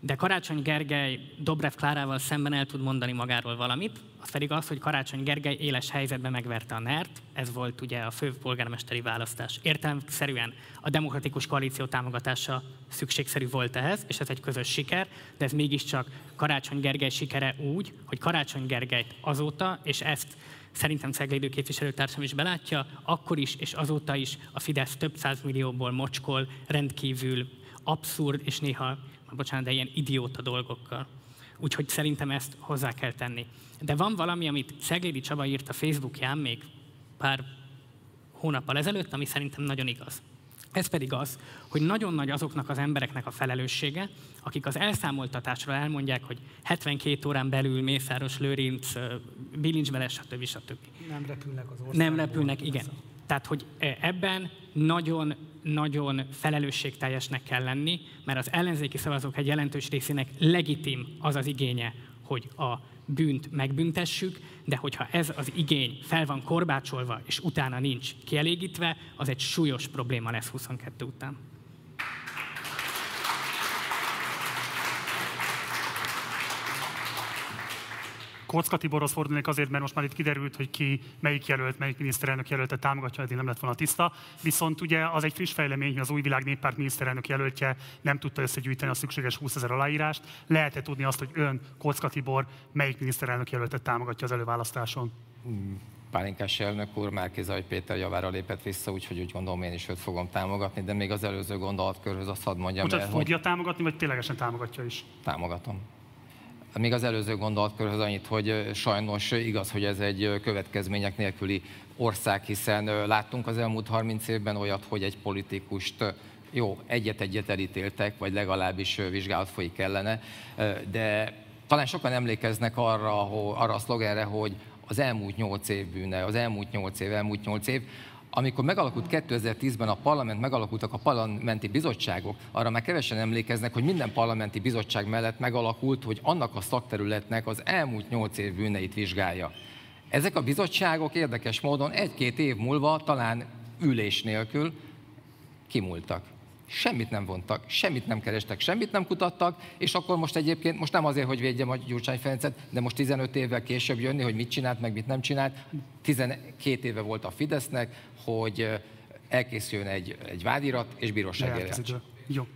S3: de Karácsony Gergely Dobrev Klárával szemben el tud mondani magáról valamit, az pedig az, hogy Karácsony Gergely éles helyzetben megverte a NERT, ez volt ugye a fő polgármesteri választás. Értelemszerűen a demokratikus koalíció támogatása szükségszerű volt ehhez, és ez egy közös siker, de ez mégiscsak Karácsony Gergely sikere úgy, hogy Karácsony Gergelyt azóta, és ezt szerintem Ceglédő képviselőtársam is belátja, akkor is és azóta is a Fidesz több millióból mocskol rendkívül abszurd és néha bocsánat, de ilyen idióta dolgokkal. Úgyhogy szerintem ezt hozzá kell tenni. De van valami, amit Szeglédi Csaba írt a Facebookján még pár hónappal ezelőtt, ami szerintem nagyon igaz. Ez pedig az, hogy nagyon nagy azoknak az embereknek a felelőssége, akik az elszámoltatásra elmondják, hogy 72 órán belül Mészáros Lőrinc, bilincs bele, stb. stb.
S4: Nem repülnek az országban.
S3: Nem repülnek, igen. Tehát, hogy ebben nagyon-nagyon felelősségteljesnek kell lenni, mert az ellenzéki szavazók egy jelentős részének legitim az az igénye, hogy a bűnt megbüntessük, de hogyha ez az igény fel van korbácsolva, és utána nincs kielégítve, az egy súlyos probléma lesz 22 után.
S2: Kocka Tiborhoz fordulnék azért, mert most már itt kiderült, hogy ki melyik jelölt, melyik miniszterelnök jelöltet támogatja, eddig nem lett volna tiszta. Viszont ugye az egy friss fejlemény, hogy az új világ néppárt miniszterelnök jelöltje nem tudta összegyűjteni a szükséges 20 ezer aláírást. Lehet-e tudni azt, hogy ön, Kocka Tibor, melyik miniszterelnök jelöltet támogatja az előválasztáson?
S5: Hmm. Pálinkás elnök úr Márki Zaj Péter javára lépett vissza, úgyhogy úgy gondolom én is őt fogom támogatni, de még az előző gondolatkörhöz azt hadd mondjam
S2: el, fogja hogy... támogatni, vagy ténylegesen támogatja is?
S5: Támogatom. Még az előző gondolatkörhöz annyit, hogy sajnos igaz, hogy ez egy következmények nélküli ország, hiszen láttunk az elmúlt 30 évben olyat, hogy egy politikust jó, egyet-egyet elítéltek, vagy legalábbis vizsgálat folyik ellene, de talán sokan emlékeznek arra, arra a szlogenre, hogy az elmúlt nyolc év bűne, az elmúlt nyolc év, elmúlt nyolc év, amikor megalakult 2010-ben a parlament, megalakultak a parlamenti bizottságok, arra már kevesen emlékeznek, hogy minden parlamenti bizottság mellett megalakult, hogy annak a szakterületnek az elmúlt nyolc év bűneit vizsgálja. Ezek a bizottságok érdekes módon egy-két év múlva, talán ülés nélkül kimúltak. Semmit nem vontak, semmit nem kerestek, semmit nem kutattak, és akkor most egyébként, most nem azért, hogy védjem a Gyurcsány Ferencet, de most 15 évvel később jönni, hogy mit csinált, meg mit nem csinált. 12 éve volt a Fidesznek, hogy elkészüljön egy, egy vádirat, és bíróság
S2: Jó.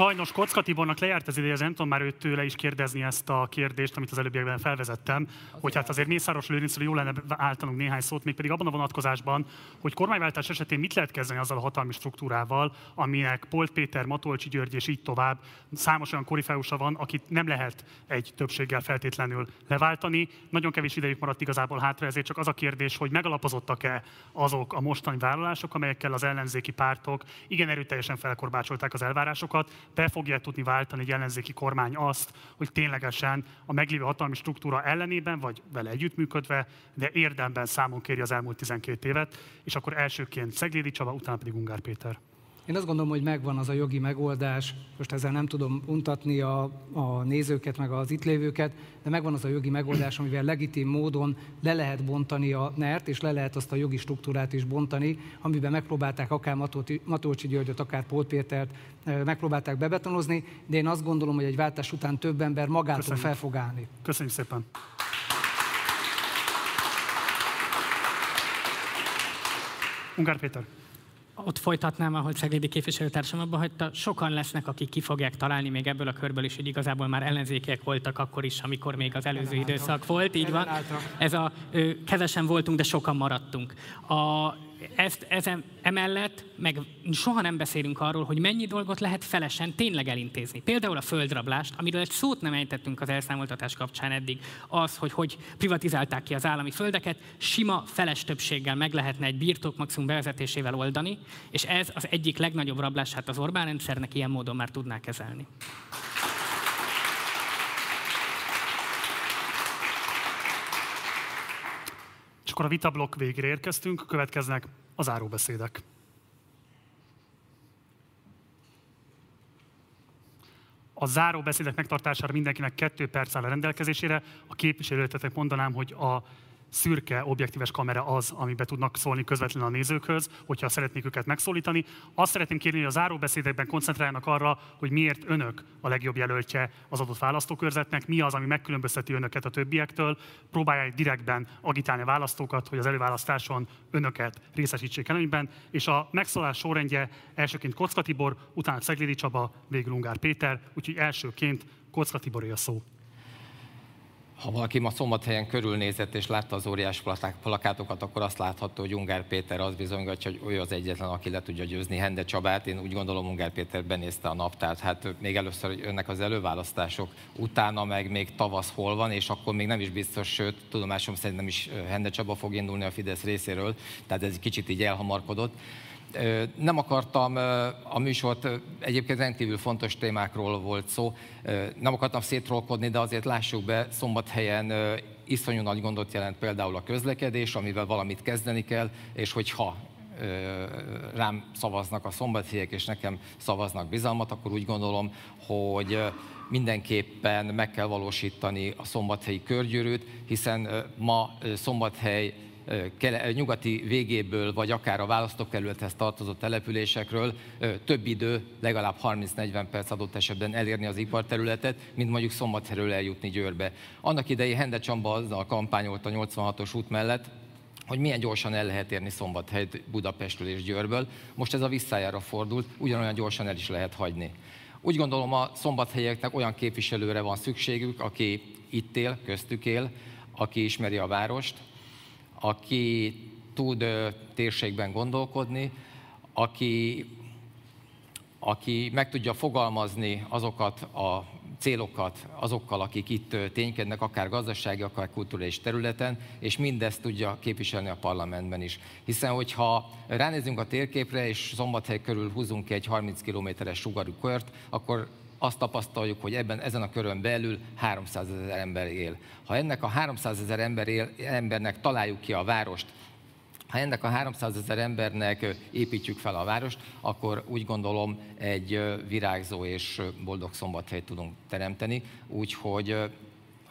S2: Sajnos Kocka Tibornak lejárt az ideje, nem tudom már őt tőle is kérdezni ezt a kérdést, amit az előbbiekben felvezettem, azért hogy hát azért Mészáros Lőrincről jó lenne általunk néhány szót, még pedig abban a vonatkozásban, hogy kormányváltás esetén mit lehet kezdeni azzal a hatalmi struktúrával, aminek Polt Péter, Matolcsi György és így tovább számos olyan korifeusa van, akit nem lehet egy többséggel feltétlenül leváltani. Nagyon kevés idejük maradt igazából hátra, ezért csak az a kérdés, hogy megalapozottak-e azok a mostani vállalások, amelyekkel az ellenzéki pártok igen erőteljesen felkorbácsolták az elvárásokat, be fogja tudni váltani egy ellenzéki kormány azt, hogy ténylegesen a meglévő hatalmi struktúra ellenében, vagy vele együttműködve, de érdemben számon kéri az elmúlt 12 évet, és akkor elsőként Szeglédi Csaba, utána pedig Ungár Péter.
S4: Én azt gondolom, hogy megvan az a jogi megoldás, most ezzel nem tudom untatni a, a nézőket, meg az itt lévőket, de megvan az a jogi megoldás, amivel legitim módon le lehet bontani a NERT, és le lehet azt a jogi struktúrát is bontani, amiben megpróbálták akár Matolcsi Györgyöt, akár Pólt Pétert, megpróbálták bebetonozni, de én azt gondolom, hogy egy váltás után több ember magától Köszönjük. fel fog állni.
S2: Köszönjük szépen! Ungár Péter
S3: ott folytatnám, ahogy Szeglédi képviselőtársam abban hagyta, sokan lesznek, akik ki fogják találni még ebből a körből is, hogy igazából már ellenzékek voltak akkor is, amikor még az előző időszak volt, így van. Ez a, kevesen voltunk, de sokan maradtunk. A, ezt, ezen, emellett meg soha nem beszélünk arról, hogy mennyi dolgot lehet felesen tényleg elintézni. Például a földrablást, amiről egy szót nem ejtettünk az elszámoltatás kapcsán eddig, az, hogy hogy privatizálták ki az állami földeket, sima feles többséggel meg lehetne egy birtok maximum bevezetésével oldani, és ez az egyik legnagyobb rablását az Orbán rendszernek ilyen módon már tudná kezelni.
S2: Akkor a vitablok végére érkeztünk, következnek a záróbeszédek. A záróbeszédek megtartására mindenkinek kettő perc áll a rendelkezésére. A képviselőtetek mondanám, hogy a szürke, objektíves kamera az, amiben tudnak szólni közvetlenül a nézőkhöz, hogyha szeretnék őket megszólítani. Azt szeretném kérni, hogy a záróbeszédekben koncentráljanak arra, hogy miért önök a legjobb jelöltje az adott választókörzetnek, mi az, ami megkülönbözteti önöket a többiektől, próbálják direktben agitálni a választókat, hogy az előválasztáson önöket részesítsék előnyben, és a megszólás sorrendje elsőként Kocka Tibor, utána Szeglédi Csaba, végül Ungár Péter, úgyhogy elsőként Kocka Tibor a szó.
S5: Ha valaki ma szombathelyen körülnézett és látta az óriás plakátokat, akkor azt láthatta, hogy Ungár Péter az bizonygatja, hogy ő az egyetlen, aki le tudja győzni Hende Csabát. Én úgy gondolom, Ungár Péter benézte a naptát. Hát még először önnek az előválasztások, utána meg még tavasz hol van, és akkor még nem is biztos, sőt, tudomásom szerint nem is Hende Csaba fog indulni a Fidesz részéről, tehát ez egy kicsit így elhamarkodott. Nem akartam a műsort, egyébként rendkívül fontos témákról volt szó, nem akartam szétrolkodni, de azért lássuk be, szombathelyen iszonyú nagy gondot jelent például a közlekedés, amivel valamit kezdeni kell, és hogyha rám szavaznak a szombathelyiek, és nekem szavaznak bizalmat, akkor úgy gondolom, hogy mindenképpen meg kell valósítani a szombathelyi körgyűrűt, hiszen ma szombathely nyugati végéből, vagy akár a választókerülethez tartozó településekről több idő, legalább 30-40 perc adott esetben elérni az iparterületet, mint mondjuk Szombathelyről eljutni Győrbe. Annak idején Hende Csamba azzal kampányolt a 86-os út mellett, hogy milyen gyorsan el lehet érni Szombathelyt Budapestről és Győrből. Most ez a visszájára fordult, ugyanolyan gyorsan el is lehet hagyni. Úgy gondolom a szombathelyeknek olyan képviselőre van szükségük, aki itt él, köztük él, aki ismeri a várost, aki tud térségben gondolkodni, aki, aki meg tudja fogalmazni azokat a célokat azokkal, akik itt ténykednek, akár gazdasági, akár kulturális területen, és mindezt tudja képviselni a parlamentben is. Hiszen, hogyha ránézünk a térképre, és Szombathely körül húzunk egy 30 kilométeres sugarú kört, akkor azt tapasztaljuk, hogy ebben, ezen a körön belül 300 ezer ember él. Ha ennek a 300 ezer ember él, embernek találjuk ki a várost, ha ennek a 300 ezer embernek építjük fel a várost, akkor úgy gondolom egy virágzó és boldog szombathelyt tudunk teremteni. Úgyhogy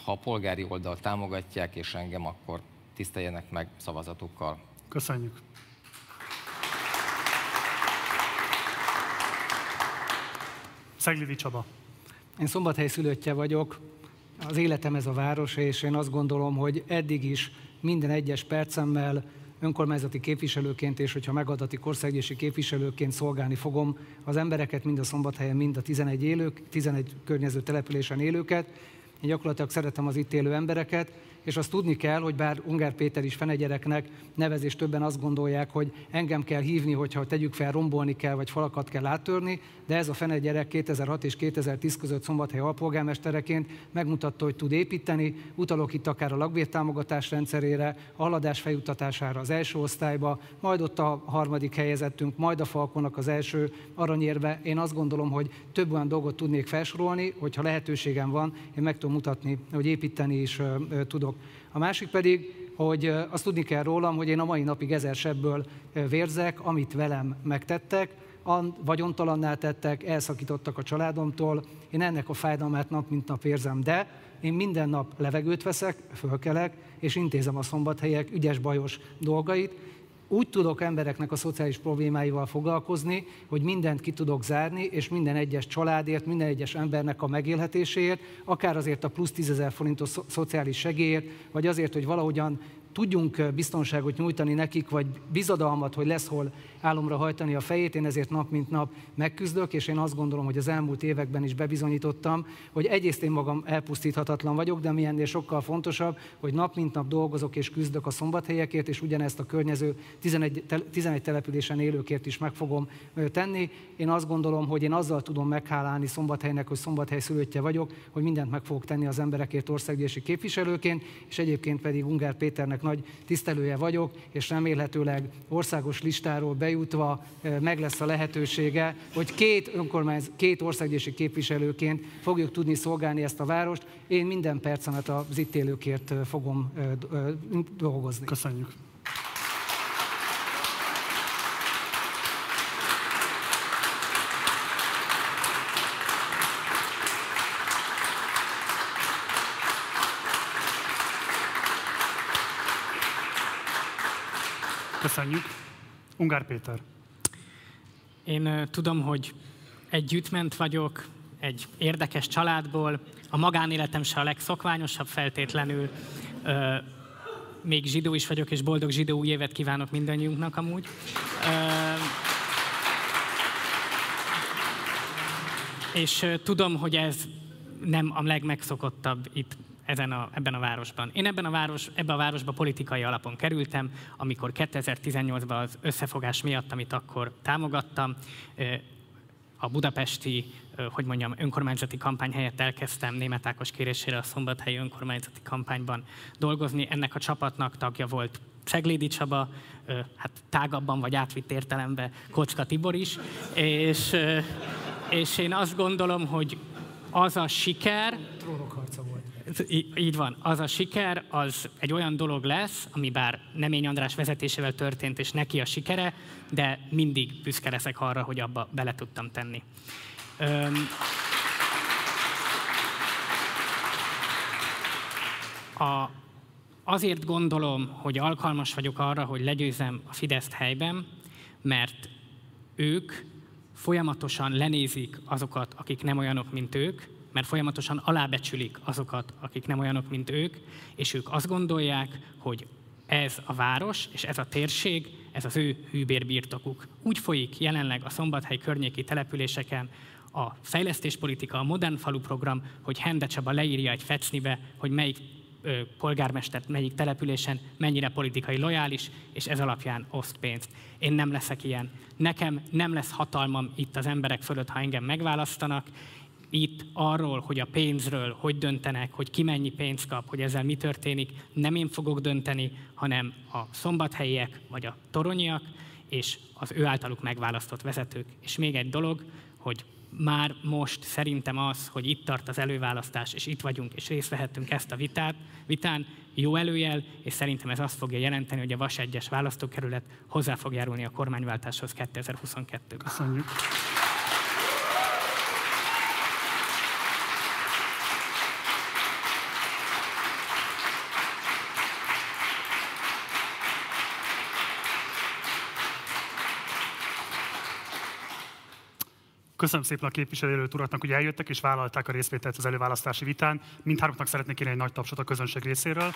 S5: ha a polgári oldal támogatják és engem, akkor tiszteljenek meg szavazatukkal
S2: Köszönjük. Szeglidi Csaba.
S4: Én Szombathely szülöttje vagyok, az életem ez a város, és én azt gondolom, hogy eddig is minden egyes percemmel önkormányzati képviselőként, és hogyha megadatik országgyűlési képviselőként szolgálni fogom az embereket, mind a Szombathelyen, mind a 11, élők, 11 környező településen élőket. Én gyakorlatilag szeretem az itt élő embereket, és azt tudni kell, hogy bár Ungár Péter is fenegyereknek nevezés többen azt gondolják, hogy engem kell hívni, hogyha tegyük fel, rombolni kell, vagy falakat kell áttörni, de ez a fenegyerek 2006 és 2010 között Szombathely alpolgármestereként megmutatta, hogy tud építeni. Utalok itt akár a lakbértámogatás rendszerére, a haladás feljuttatására az első osztályba, majd ott a harmadik helyezettünk, majd a Falkonak az első aranyérve. Én azt gondolom, hogy több olyan dolgot tudnék felsorolni, hogyha lehetőségem van, én meg tudom mutatni, hogy építeni is tudok. A másik pedig, hogy azt tudni kell rólam, hogy én a mai napig ezer sebből vérzek, amit velem megtettek, vagyontalanná tettek, elszakítottak a családomtól. Én ennek a fájdalmát nap mint nap érzem, de én minden nap levegőt veszek, fölkelek, és intézem a szombathelyek ügyes-bajos dolgait, úgy tudok embereknek a szociális problémáival foglalkozni, hogy mindent ki tudok zárni, és minden egyes családért, minden egyes embernek a megélhetéséért, akár azért a plusz 10 ezer forintos szociális segélyért, vagy azért, hogy valahogyan tudjunk biztonságot nyújtani nekik, vagy bizodalmat, hogy lesz hol álomra hajtani a fejét, én ezért nap mint nap megküzdök, és én azt gondolom, hogy az elmúlt években is bebizonyítottam, hogy egyrészt én magam elpusztíthatatlan vagyok, de mi ennél sokkal fontosabb, hogy nap mint nap dolgozok és küzdök a szombathelyekért, és ugyanezt a környező 11, 11 településen élőkért is meg fogom tenni. Én azt gondolom, hogy én azzal tudom meghálálni Szombathelynek, hogy Szombathely szülöttje vagyok, hogy mindent meg fogok tenni az emberekért országgyűlési képviselőként, és egyébként pedig Ungár Péternek nagy tisztelője vagyok, és remélhetőleg országos listáról be bejutva meg lesz a lehetősége, hogy két önkormányz, két országgyűlési képviselőként fogjuk tudni szolgálni ezt a várost. Én minden percemet az itt élőkért fogom dolgozni.
S2: Köszönjük. Köszönjük. Ungár Péter.
S3: Én tudom, hogy együttment vagyok, egy érdekes családból, a magánéletem se a legszokványosabb feltétlenül, még zsidó is vagyok, és boldog zsidó új évet kívánok mindannyiunknak amúgy. És tudom, hogy ez nem a legmegszokottabb itt ezen a, ebben a városban. Én ebben a, város, ebben a városban politikai alapon kerültem, amikor 2018-ban az összefogás miatt, amit akkor támogattam, a budapesti, hogy mondjam, önkormányzati kampány helyett elkezdtem német Ákos kérésére a szombathelyi önkormányzati kampányban dolgozni. Ennek a csapatnak tagja volt Ceglédi Csaba, hát tágabban vagy átvitt értelemben Kocka Tibor is, és, és én azt gondolom, hogy az a siker...
S4: Trónok harca volt
S3: így van. Az a siker, az egy olyan dolog lesz, ami bár Nemény András vezetésével történt, és neki a sikere, de mindig büszke leszek arra, hogy abba bele tudtam tenni. Öm, a, azért gondolom, hogy alkalmas vagyok arra, hogy legyőzem a Fideszt helyben, mert ők folyamatosan lenézik azokat, akik nem olyanok, mint ők, mert folyamatosan alábecsülik azokat, akik nem olyanok, mint ők, és ők azt gondolják, hogy ez a város és ez a térség, ez az ő hűbérbirtokuk. Úgy folyik jelenleg a Szombathely környéki településeken a fejlesztéspolitika, a modern falu program, hogy Hende Csaba leírja egy fecnibe, hogy melyik ö, polgármester melyik településen mennyire politikai lojális, és ez alapján oszt pénzt. Én nem leszek ilyen. Nekem nem lesz hatalmam itt az emberek fölött, ha engem megválasztanak, itt arról, hogy a pénzről hogy döntenek, hogy ki mennyi pénzt kap, hogy ezzel mi történik, nem én fogok dönteni, hanem a szombathelyiek vagy a toronyiak, és az ő általuk megválasztott vezetők. És még egy dolog, hogy már most szerintem az, hogy itt tart az előválasztás, és itt vagyunk, és részt vehettünk ezt a vitát, vitán, jó előjel, és szerintem ez azt fogja jelenteni, hogy a Vas 1-es választókerület hozzá fog járulni a kormányváltáshoz 2022-ben.
S2: Köszönjük. Köszönöm szépen a képviselőjelölt uraknak, hogy eljöttek és vállalták a részvételt az előválasztási vitán. Mindháromnak szeretnék kérni egy nagy tapsot a közönség részéről.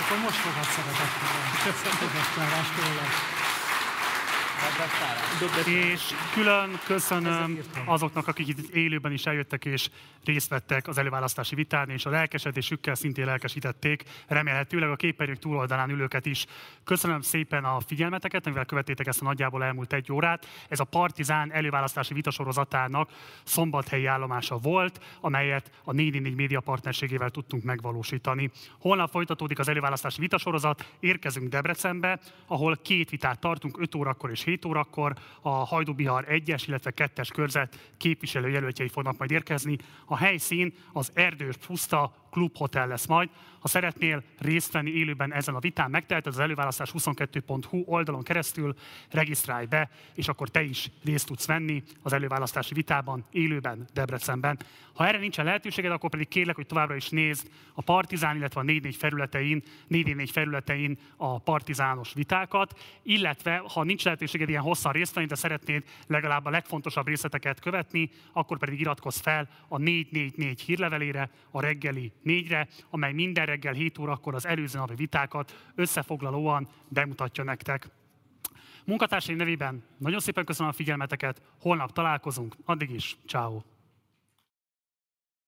S6: Akkor most fogad szeretettel. Köszönöm,
S2: És külön köszönöm azoknak, akik itt élőben is eljöttek és részt vettek az előválasztási vitán, és a lelkesedésükkel szintén lelkesítették, remélhetőleg a képernyők túloldalán ülőket is. Köszönöm szépen a figyelmeteket, amivel követtétek ezt a nagyjából elmúlt egy órát. Ez a Partizán előválasztási vitasorozatának szombathelyi állomása volt, amelyet a 444 média partnerségével tudtunk megvalósítani. Holnap folytatódik az előválasztási vitasorozat, érkezünk Debrecenbe, ahol két vitát tartunk, 5 órakor és 7 órakor a Hajdubihar 1-es, illetve 2-es körzet képviselőjelöltjei fognak majd érkezni. A helyszín az Erdős Puszta klubhotel lesz majd. Ha szeretnél részt venni élőben ezen a vitán, megteheted az előválasztás 22.hu oldalon keresztül, regisztrálj be, és akkor te is részt tudsz venni az előválasztási vitában, élőben, Debrecenben. Ha erre nincsen lehetőséged, akkor pedig kérlek, hogy továbbra is nézd a Partizán, illetve a 4 felületein, 4 felületein a partizános vitákat, illetve ha nincs lehetőséged ilyen hosszan részt venni, de szeretnéd legalább a legfontosabb részleteket követni, akkor pedig iratkozz fel a 444 hírlevelére, a reggeli négyre, amely minden reggel 7 órakor az előző napi vitákat összefoglalóan bemutatja nektek. Munkatársaim nevében nagyon szépen köszönöm a figyelmeteket, holnap találkozunk, addig is, ciao.